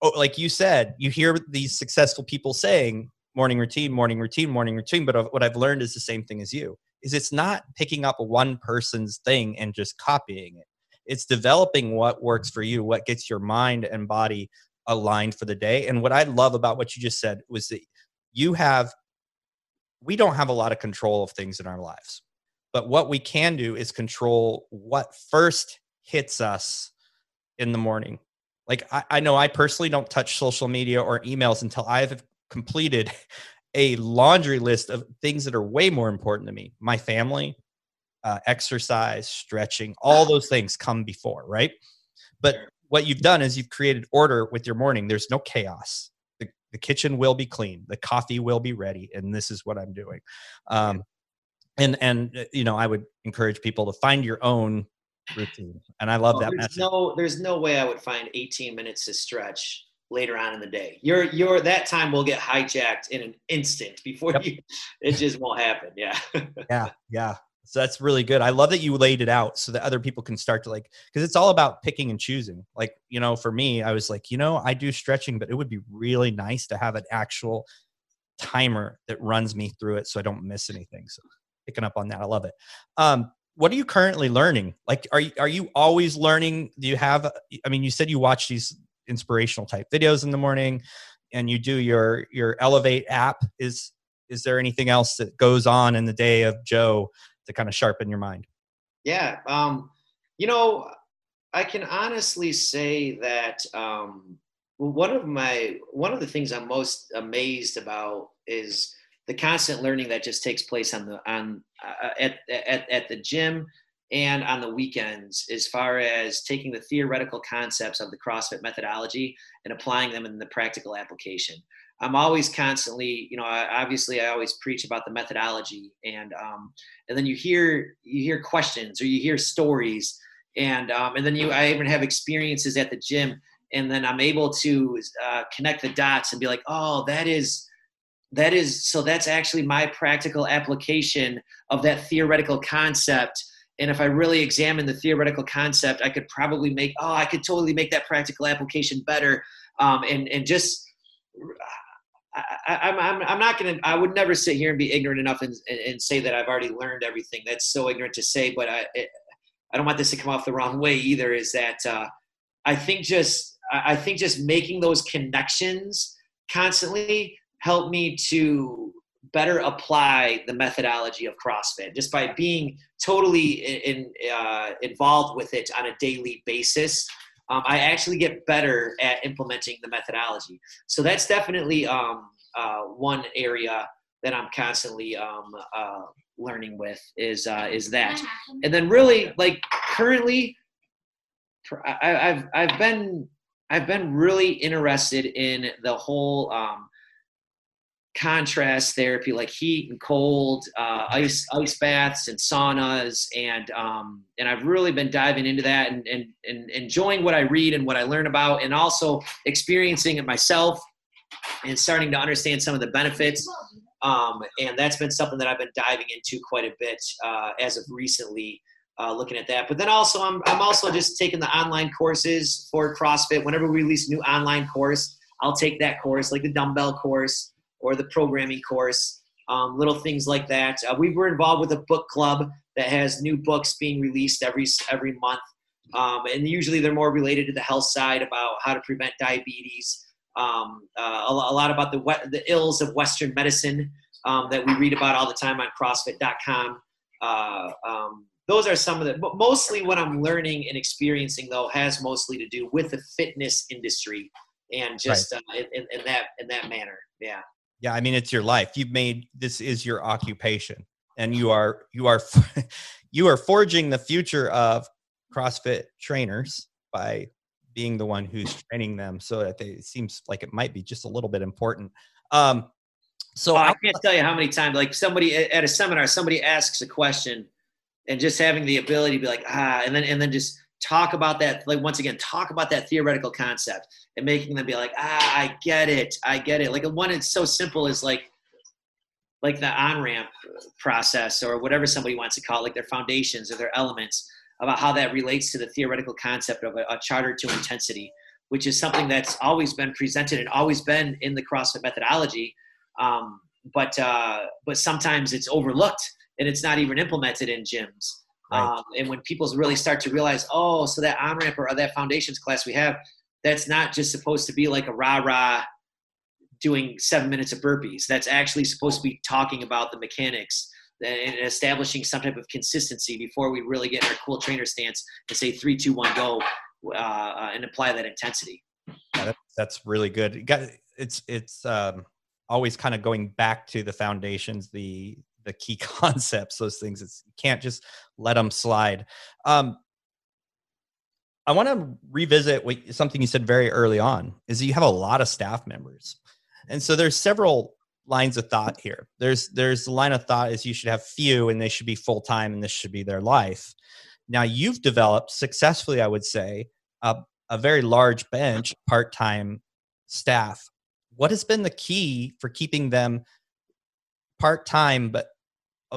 oh, like you said, you hear these successful people saying morning routine, morning routine, morning routine. But what I've learned is the same thing as you. Is it's not picking up one person's thing and just copying it. It's developing what works for you, what gets your mind and body aligned for the day. And what I love about what you just said was that you have, we don't have a lot of control of things in our lives. But what we can do is control what first hits us in the morning. Like I, I know I personally don't touch social media or emails until I've completed *laughs* a laundry list of things that are way more important to me my family, uh, exercise, stretching, all those things come before, right? But what you've done is you've created order with your morning. There's no chaos. The, the kitchen will be clean. The coffee will be ready, and this is what I'm doing. Um, and and uh, you know, I would encourage people to find your own routine, and I love that. There's message. no, there's no way I would find 18 minutes to stretch later on in the day. Your your that time will get hijacked in an instant before yep. you. It just won't happen. Yeah. *laughs* yeah, yeah. So that's really good. I love that you laid it out so that other people can start to like, because it's all about picking and choosing. Like, you know, for me, I was like, you know, I do stretching, but it would be really nice to have an actual timer that runs me through it so I don't miss anything. So picking up on that, I love it. Um, what are you currently learning? Like, are you, are you always learning? Do you have, I mean, you said you watch these inspirational type videos in the morning and you do your, your elevate app is, is there anything else that goes on in the day of Joe to kind of sharpen your mind? Yeah. Um, you know, I can honestly say that um, one of my one of the things I'm most amazed about is the constant learning that just takes place on the on uh, at, at at the gym and on the weekends as far as taking the theoretical concepts of the CrossFit methodology and applying them in the practical application. I'm always constantly, you know, I, obviously I always preach about the methodology and, um, and then you hear, you hear questions or you hear stories and, um, and then you, I even have experiences at the gym and then I'm able to uh, connect the dots and be like, oh, that is, that is, so that's actually my practical application of that theoretical concept. And if I really examine the theoretical concept, I could probably make, oh, I could totally make that practical application better. Um, and, and just, I, am I'm, I'm not to, I would never sit here and be ignorant enough and, and say that I've already learned everything. That's so ignorant to say, but I, I don't want this to come off the wrong way either. Is that uh, I think just, I think just making those connections constantly help me to better apply the methodology of CrossFit just by being totally in, uh, involved with it on a daily basis um, I actually get better at implementing the methodology. So that's definitely um, uh, one area that I'm constantly um, uh, learning with is uh, is that. And then really like currently, I, have I've been I've been really interested in the whole um, contrast therapy like heat and cold uh, ice ice baths and saunas and um, and i've really been diving into that and, and, and enjoying what i read and what i learn about and also experiencing it myself and starting to understand some of the benefits Um, and that's been something that I've been diving into quite a bit uh, as of recently. Uh, looking at that, but then also I'm I'm also just taking the online courses for CrossFit. Whenever we release a new online course, I'll take that course, like the dumbbell course or the programming course, um, little things like that. Uh, we were involved with a book club that has new books being released every every month, um, and usually they're more related to the health side about how to prevent diabetes, um, uh, a, a, lot about the the ills of Western medicine um, that we read about all the time on CrossFit.com. Uh, um, those are some of the, but mostly what I'm learning and experiencing though has mostly to do with the fitness industry and just right. uh, in, in, that in that manner. Yeah. Yeah, I mean it's your life. You've made this is your occupation, and you are you are *laughs* you are forging the future of CrossFit trainers by being the one who's training them so that they, it seems like it might be just a little bit important. Um, so I can't tell you how many times, like somebody at a seminar, somebody asks a question and just having the ability to be like, ah, and then, and then just talk about that. Like once again, talk about that theoretical concept and making them be like, ah, I get it. I get it. Like one, it's so simple is like, like the on ramp process or whatever somebody wants to call it, like their foundations or their elements about how that relates to the theoretical concept of a, a charter to intensity, which is something that's always been presented and always been in the CrossFit methodology. Um, but uh, but sometimes it's overlooked and it's not even implemented in gyms. Right. Um, and when people really start to realize, oh, so that on ramp or that foundations class we have, that's not just supposed to be like a rah rah doing seven minutes of burpees. That's actually supposed to be talking about the mechanics and establishing some type of consistency before we really get in our cool trainer stance and say three, two, one, go, uh, uh, and apply that intensity. Yeah, that, that's really good. It's it's um, always kind of going back to the foundations, the the key *laughs* concepts, those things. It's you can't just let them slide. Um, I want to revisit what, something you said very early on. Is you have a lot of staff members, and so there's several lines of thought here. There's there's the line of thought is you should have few and they should be full time and this should be their life. Now you've developed successfully, I would say, a, a very large bench part time staff. What has been the key for keeping them part time? But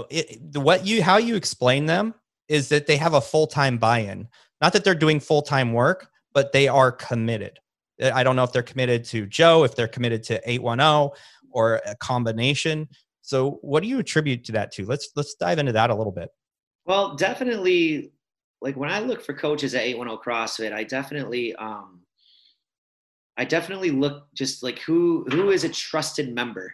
it, the, what you how you explain them is that they have a full time buy in. Not that they're doing full time work, but they are committed. I don't know if they're committed to Joe, if they're committed to 810, or a combination. So what do you attribute to that to? Let's let's dive into that a little bit. Well, definitely like when I look for coaches at 810 CrossFit, I definitely um I definitely look just like who who is a trusted member.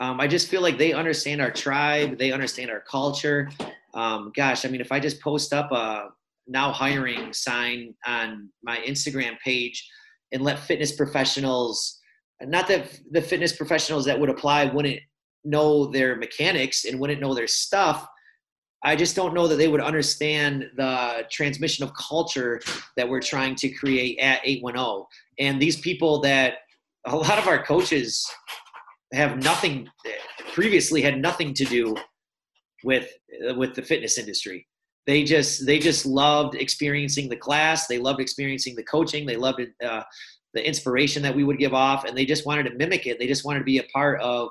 Um, I just feel like they understand our tribe, they understand our culture. Um, gosh, I mean, if I just post up a now hiring sign on my Instagram page and let fitness professionals not that the fitness professionals that would apply wouldn't know their mechanics and wouldn't know their stuff. I just don't know that they would understand the transmission of culture that we're trying to create at 810. And these people that a lot of our coaches have nothing previously had nothing to do with with the fitness industry. They just they just loved experiencing the class. They loved experiencing the coaching. They loved uh, the inspiration that we would give off and they just wanted to mimic it they just wanted to be a part of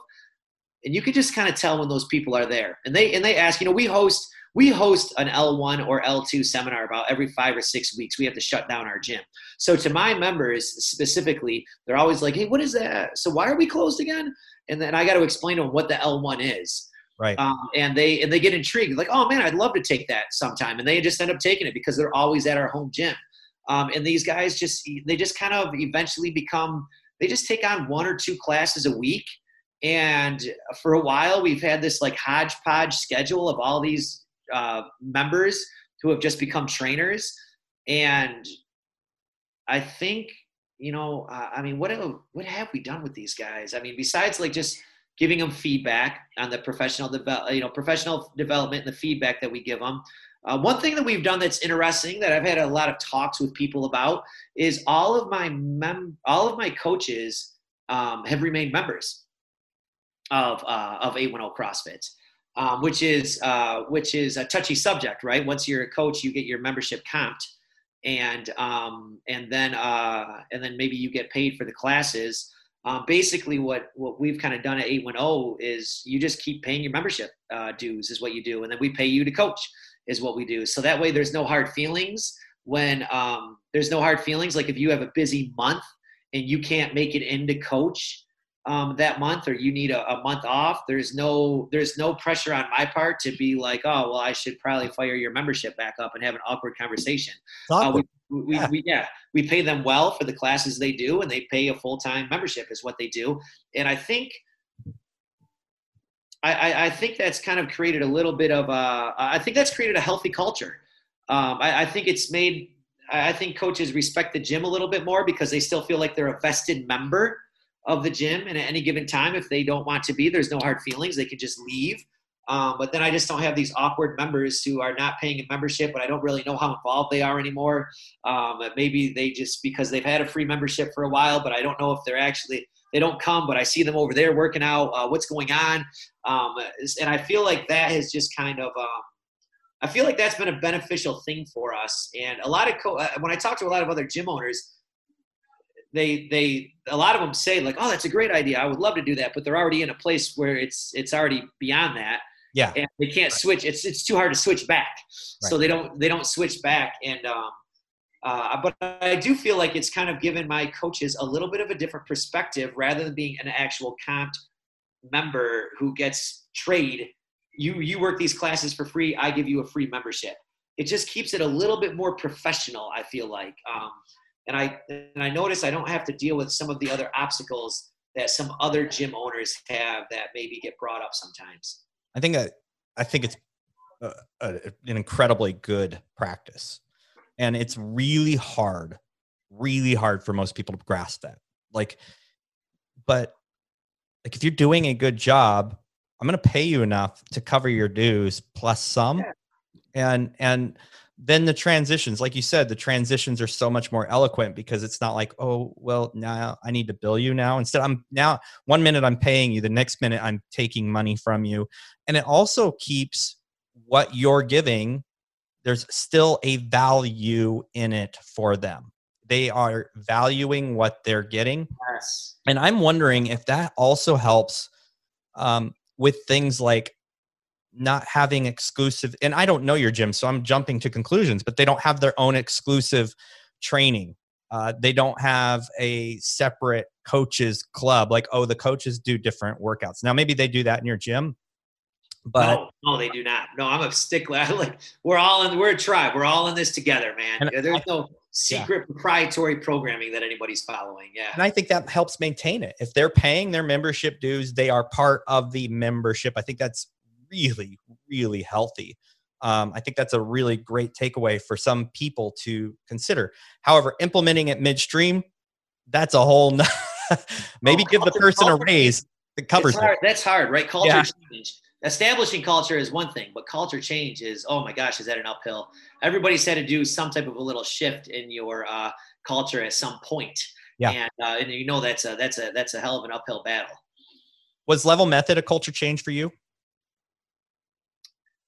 and you could just kind of tell when those people are there and they and they ask you know we host we host an L1 or L2 seminar about every five or six weeks. We have to shut down our gym. So to my members specifically, they're always like, "Hey, what is that? So why are we closed again?" And then I got to explain to them what the L1 is. Right. Um, and they and they get intrigued, like, "Oh man, I'd love to take that sometime." And they just end up taking it because they're always at our home gym. Um, and these guys just they just kind of eventually become they just take on one or two classes a week. And for a while, we've had this like hodgepodge schedule of all these uh, members who have just become trainers. And I think you know, uh, I mean, what have, what have we done with these guys? I mean, besides like just giving them feedback on the professional develop, you know, professional development and the feedback that we give them. Uh, one thing that we've done that's interesting that I've had a lot of talks with people about is all of my mem- all of my coaches um, have remained members of uh, of 810 CrossFit, um, which is uh, which is a touchy subject, right? Once you're a coach, you get your membership comped, and um, and then uh, and then maybe you get paid for the classes. Um, basically, what what we've kind of done at 810 is you just keep paying your membership uh, dues is what you do, and then we pay you to coach is what we do. So that way, there's no hard feelings when um, there's no hard feelings. Like if you have a busy month and you can't make it into coach um, that month or you need a, a, month off there's no there's no pressure on my part to be like oh well i should probably fire your membership back up and have an awkward conversation awkward. Uh, we, we, yeah. We, yeah we pay them well for the classes they do and they pay a full-time membership is what they do and i think I, I, think that's kind of created a little bit of a, I think that's created a healthy culture. Um, I, I think it's made, I think coaches respect the gym a little bit more because they still feel like they're a vested member of the gym. And at any given time, if they don't want to be, there's no hard feelings. They can just leave. Um, but then I just don't have these awkward members who are not paying a membership, but I don't really know how involved they are anymore. Um, maybe they just because they've had a free membership for a while, but I don't know if they're actually they don't come, but I see them over there working out. Uh, what's going on? Um, and I feel like that has just kind of. Um, I feel like that's been a beneficial thing for us. And a lot of co- uh, when I talk to a lot of other gym owners, they they a lot of them say like, "Oh, that's a great idea. I would love to do that," but they're already in a place where it's it's already beyond that. Yeah, and they can't right. switch. It's it's too hard to switch back, right. so they don't they don't switch back. And um, uh, but I do feel like it's kind of given my coaches a little bit of a different perspective rather than being an actual comp member who gets trade. You you work these classes for free. I give you a free membership. It just keeps it a little bit more professional. I feel like, um, and I and I notice I don't have to deal with some of the other obstacles that some other gym owners have that maybe get brought up sometimes. I think that I think it's a, a, an incredibly good practice, and it's really hard, really hard for most people to grasp that. Like, but like if you're doing a good job, I'm going to pay you enough to cover your dues plus some, yeah. and and then the transitions like you said the transitions are so much more eloquent because it's not like oh well now i need to bill you now. Instead i'm now one minute i'm paying you the next minute i'm taking money from you. And it also keeps what you're giving there's still a value in it for them. They are valuing what they're getting. Yes. And i'm wondering if that also helps um, with things like not having exclusive and i don't know your gym so i'm jumping to conclusions but they don't have their own exclusive training. Uh, they don't have a separate coaches club like oh the coaches do different workouts. Now maybe they do that in your gym but no, no they do not. No i'm a stickler *laughs* like we're all in we're a tribe. We're all in this together man. There's no secret yeah. proprietary programming that anybody's following yeah. And i think that helps maintain it. If they're paying their membership dues they are part of the membership. I think that's really, really healthy. Um, I think that's a really great takeaway for some people to consider. However, implementing it midstream, that's a whole. *laughs* maybe oh, give culture, the person culture, a raise that covers hard. That's hard, right? Culture yeah. change. Establishing culture is one thing, but culture change is oh my gosh, is that an uphill? Everybody's had to do some type of a little shift in your uh, culture at some point. Yeah, and, uh, and you know that's a that's a that's a hell of an uphill battle. Was level method a culture change for you?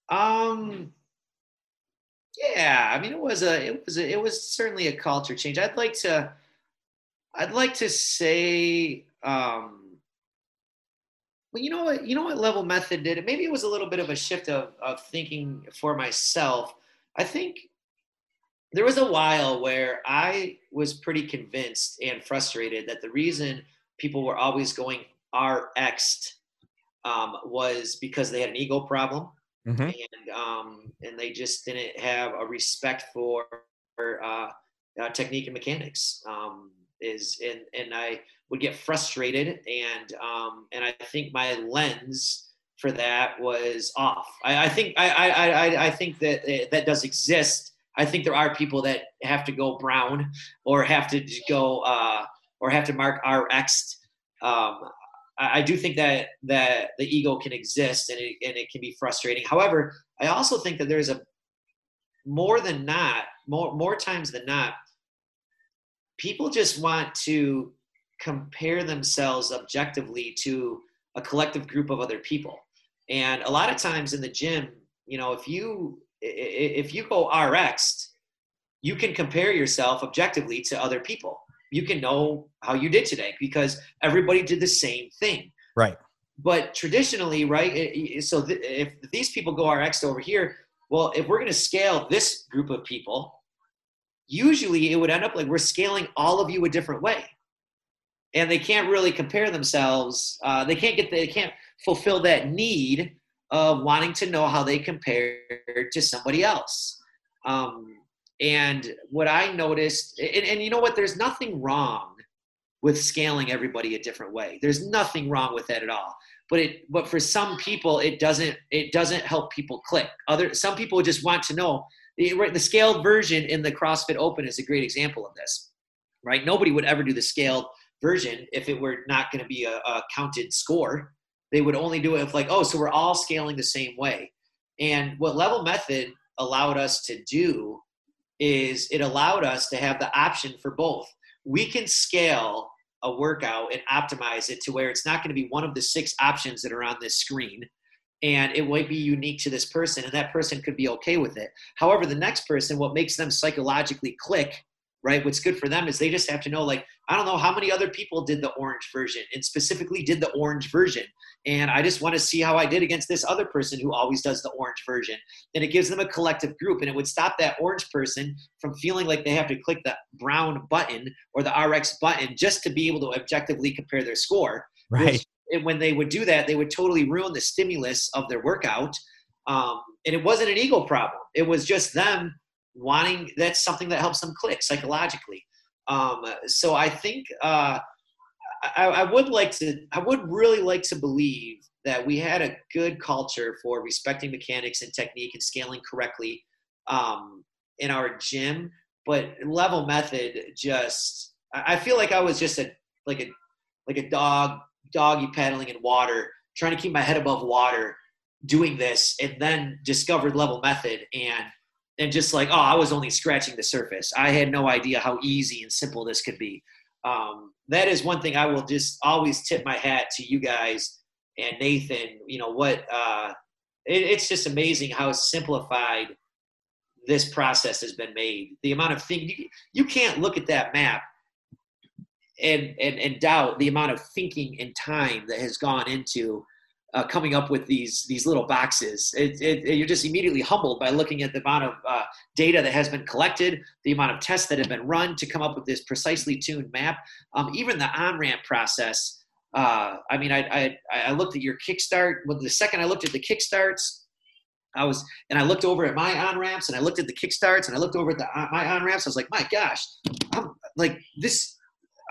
Um, yeah, I mean, it was a, it was, a, it was certainly a culture change. I'd like to, I'd like to say, um, well, you know what, you know what level method did it. Maybe it was a little bit of a shift of, of thinking for myself. I think there was a while where I was pretty convinced and frustrated that the reason people were always going RX um, was because they had an ego problem mm-hmm. and um, and they just didn't have a respect for uh, uh, technique and mechanics. Um, is and and I would get frustrated, and um, and I think my lens for that was off. I, I think I, I I think that uh, that does exist. I think there are people that have to go brown or have to go uh, or have to mark RX. Um, I do think that that the ego can exist and it, and it can be frustrating. However, I also think that there's a more than not, more more times than not, people just want to compare themselves objectively to a collective group of other people. And a lot of times in the gym, you know, if you if you go RX, you can compare yourself objectively to other people you can know how you did today because everybody did the same thing. Right. But traditionally, right? So th- if these people go RX over here, well, if we're going to scale this group of people, usually it would end up like we're scaling all of you a different way. And they can't really compare themselves. Uh, they can't get, the, they can't fulfill that need of wanting to know how they compare to somebody else. Um, and what I noticed, and, and you know what, there's nothing wrong with scaling everybody a different way. There's nothing wrong with that at all. But it, but for some people, it doesn't, it doesn't help people click. Other, some people just want to know. Eh, right, the scaled version in the CrossFit Open is a great example of this. Right, nobody would ever do the scaled version if it were not going to be a, a counted score. They would only do it if like, oh, so we're all scaling the same way. And what Level Method allowed us to do is it allowed us to have the option for both. We can scale a workout and optimize it to where it's not going to be one of the six options that are on this screen and it might be unique to this person and that person could be okay with it however the next person what makes them psychologically click right? What's good for them is they just have to know, like, I don't know how many other people did the orange version and specifically did the orange version. And I just want to see how I did against this other person who always does the orange version. And it gives them a collective group and it would stop that orange person from feeling like they have to click the brown button or the RX button just to be able to objectively compare their score. Right. Which, when they would do that, they would totally ruin the stimulus of their workout. Um, and it wasn't an ego problem. It was just them wanting that's something that helps them click psychologically. Um, so i think uh, I, I, would like to i would really like to believe that we had a good culture for respecting mechanics and technique and scaling correctly um, in our gym but level method just i feel like i was just a like a like a dog doggy paddling in water trying to keep my head above water doing this and then discovered level method and and just like, oh, I was only scratching the surface. I had no idea how easy and simple this could be. Um, that is one thing I will just always tip my hat to you guys and Nathan. You know what? Uh, it, it's just amazing how simplified this process has been made. The amount of things you, you can't look at that map and, and and doubt the amount of thinking and time that has gone into uh, coming up with these these little boxes. It, it, you're just immediately humbled by looking at the amount of uh, data that has been collected, the amount of tests that have been run to come up with this precisely tuned map. Um, even the on ramp process. Uh, I mean, I, I, I looked at your kickstart. Well, the second I looked at the kickstarts, I was, and I looked over at my on ramps, and I looked at the kickstarts, and I looked over at the uh, my on ramps. I was like, my gosh, I'm like this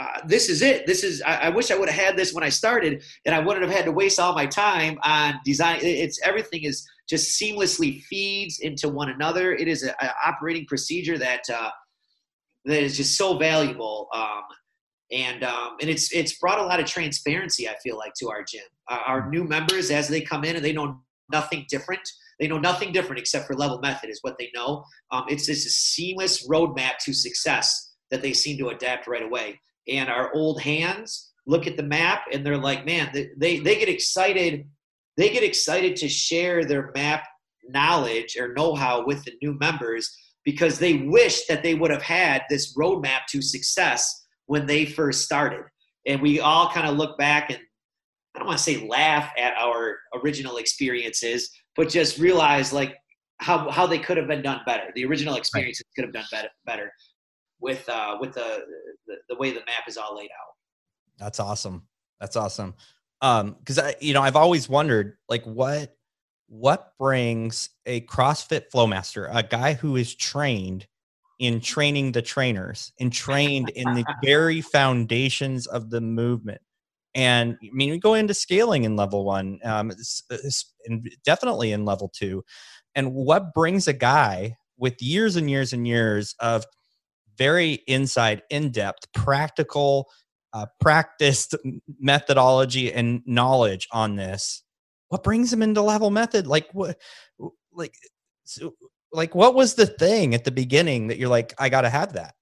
uh, this is it. This is. I, I wish I would have had this when I started, and I wouldn't have had to waste all my time on design. It's everything is just seamlessly feeds into one another. It is an operating procedure that uh, that is just so valuable, um, and um, and it's it's brought a lot of transparency. I feel like to our gym, uh, our new members as they come in and they know nothing different. They know nothing different except for level method is what they know. Um, it's a seamless roadmap to success that they seem to adapt right away and our old hands look at the map and they're like, man, they, they, they get excited. They get excited to share their map knowledge or know-how with the new members because they wish that they would have had this roadmap to success when they first started. And we all kind of look back and I don't want to say laugh at our original experiences, but just realize like how, how they could have been done better. The original experiences right. could have done better, better with uh, with the, the, the way the map is all laid out. That's awesome. That's awesome. Um, because I, you know, I've always wondered like what what brings a CrossFit Flowmaster, a guy who is trained in training the trainers and trained in the *laughs* very foundations of the movement. And I mean, we go into scaling in level one, um, it's, it's, definitely in level two. And what brings a guy with years and years and years of very inside, in depth, practical, uh, practiced methodology and knowledge on this. What brings him into level method? Like what? Like, so, like what was the thing at the beginning that you're like, I got to have that?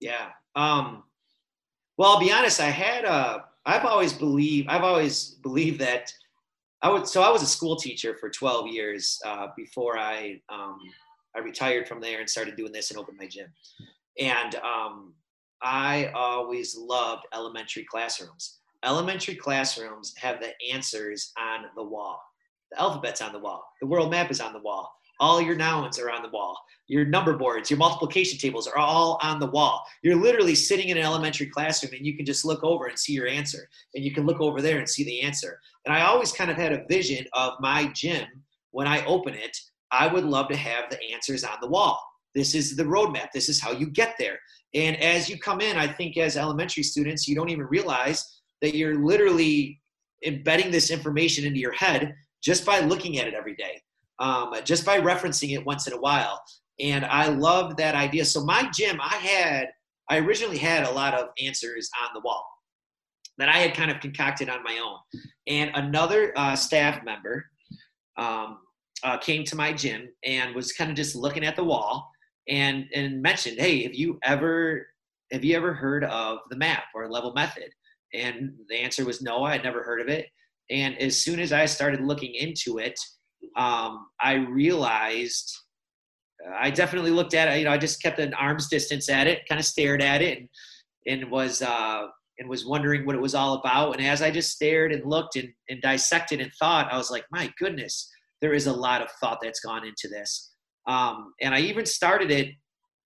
Yeah. Um, well, I'll be honest. I had a. Uh, I've always believed. I've always believed that I would. So I was a school teacher for 12 years uh, before I um, I retired from there and started doing this and opened my gym. And um, I always loved elementary classrooms. Elementary classrooms have the answers on the wall. The alphabet's on the wall. The world map is on the wall. All your nouns are on the wall. Your number boards, your multiplication tables are all on the wall. You're literally sitting in an elementary classroom and you can just look over and see your answer. And you can look over there and see the answer. And I always kind of had a vision of my gym when I open it. I would love to have the answers on the wall. This is the roadmap. This is how you get there. And as you come in, I think as elementary students, you don't even realize that you're literally embedding this information into your head just by looking at it every day um, just by referencing it once in a while. And I love that idea. So my gym, I had, I originally had a lot of answers on the wall that I had kind of concocted on my own. And another uh, staff member um, uh, came to my gym and was kind of just looking at the wall and and mentioned, "Hey, have you ever have you ever heard of the map or level method?" And the answer was no, I had never heard of it. And as soon as I started looking into it, um, I realized uh, I definitely looked at it. You know, I just kept an arm's distance at it, kind of stared at it, and and was uh, and was wondering what it was all about. And as I just stared and looked and, and dissected and thought, I was like, my goodness, there is a lot of thought that's gone into this. Um, and I even started it.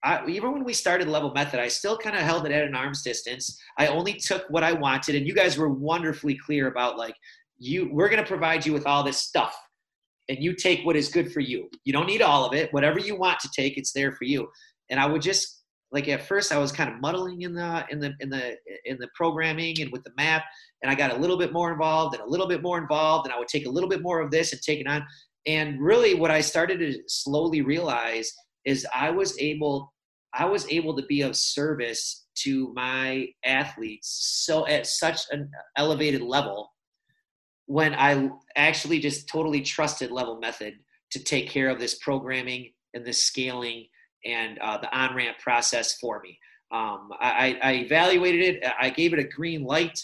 I, even when we started level method, I still kind of held it at an arm's distance. I only took what I wanted, and you guys were wonderfully clear about like you. We're going to provide you with all this stuff and you take what is good for you. You don't need all of it. Whatever you want to take, it's there for you. And I would just like at first I was kind of muddling in the in the in the in the programming and with the map, and I got a little bit more involved and a little bit more involved, and I would take a little bit more of this and take it on. And really, what I started to slowly realize is I was able I was able to be of service to my athletes so at such an elevated level when I actually just totally trusted Level Method to take care of this programming and this scaling and uh, the on ramp process for me. Um, I, I, evaluated it. I gave it a green light.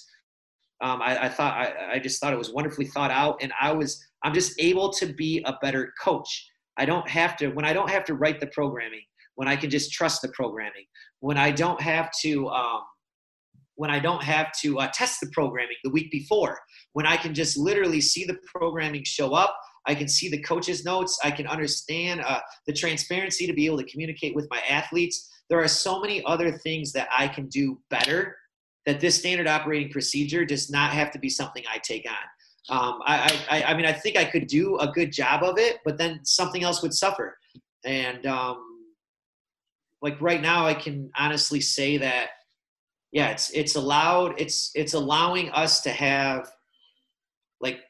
Um, I, I, thought I, I, just thought it was wonderfully thought out, and I was I'm just able to be a better coach. I don't have to when I don't have to write the programming. When I can just trust the programming. When I don't have to um, when I don't have to uh, test the programming the week before, when I can just literally see the programming show up, I can see the coach's notes, I can understand uh, the transparency to be able to communicate with my athletes. There are so many other things that I can do better that this standard operating procedure does not have to be something I take on. Um, I, I, I mean, I think I could do a good job of it, but then something else would suffer. And um, like right now, I can honestly say that yeah, it's it's allowed it's it's allowing us to have like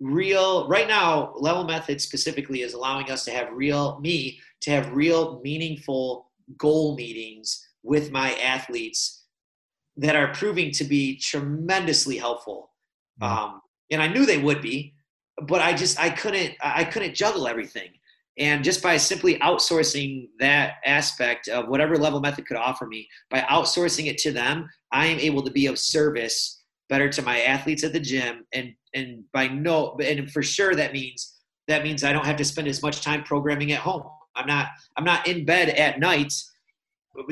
real right now level method specifically is allowing us to have real me to have real meaningful goal meetings with my athletes that are proving to be tremendously helpful mm-hmm. um, and i knew they would be but i just i couldn't i couldn't juggle everything and just by simply outsourcing that aspect of whatever level method could offer me, by outsourcing it to them, I am able to be of service better to my athletes at the gym. And and by no and for sure that means that means I don't have to spend as much time programming at home. I'm not I'm not in bed at night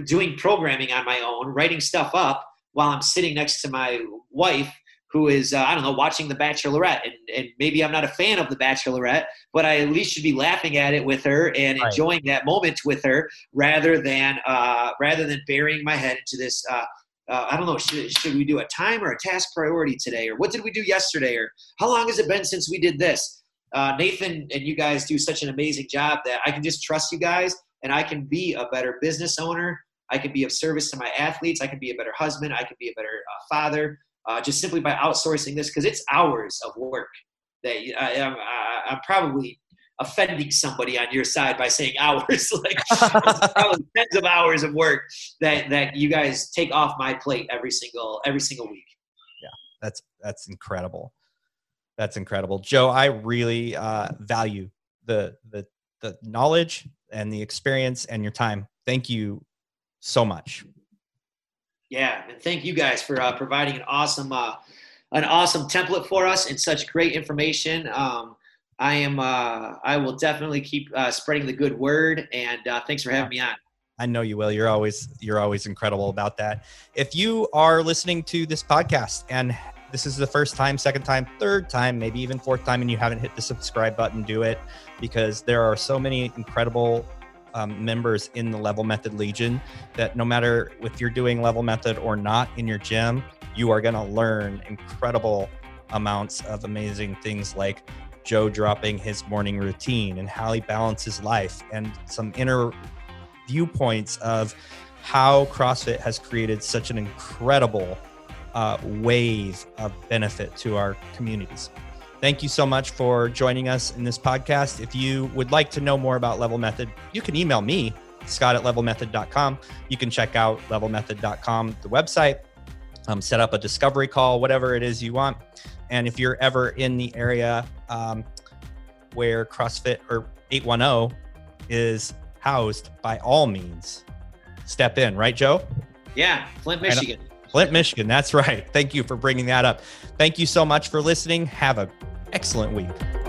doing programming on my own, writing stuff up while I'm sitting next to my wife who is uh, I don't know watching The Bachelorette, and, and, maybe I'm not a fan of The Bachelorette, but I at least should be laughing at it with her and right. enjoying that moment with her rather than uh, rather than burying my head into this. Uh, uh, I don't know. Should, should we do a time or a task priority today, or what did we do yesterday, or how long has it been since we did this? Uh, Nathan and you guys do such an amazing job that I can just trust you guys, and I can be a better business owner. I can be of service to my athletes. I can be a better husband. I can be a better uh, father uh, just simply by outsourcing this because it's hours of work that I, am I'm probably offending somebody on your side by saying *laughs* hours like probably *laughs* tens of hours of work that that you guys take off my plate every single every single week yeah that's that's incredible that's incredible joe i really uh, value the the the knowledge and the experience and your time thank you so much yeah, and thank you guys for uh, providing an awesome, uh, an awesome template for us and such great information. Um, I am, uh, I will definitely keep uh, spreading the good word, and uh, thanks for having me on. I know you will. You're always you're always incredible about that. If you are listening to this podcast and this is the first time, second time, third time, maybe even fourth time, and you haven't hit the subscribe button, do it because there are so many incredible um, members in the Level Method Legion that no matter if you're doing Level Method or not in your gym, you are going to learn incredible amounts of amazing things like Joe dropping his morning routine and how he balances life and some inner viewpoints of how CrossFit has created such an incredible uh, wave of benefit to our communities. Thank you so much for joining us in this podcast. If you would like to know more about Level Method, you can email me, scott at levelmethod.com. You can check out levelmethod.com, the website, um, set up a discovery call, whatever it is you want. And if you're ever in the area um, where CrossFit or 810 is housed, by all means, step in, right, Joe? Yeah, Flint, Michigan. Flint, Michigan. That's right. Thank you for bringing that up. Thank you so much for listening. Have a excellent week.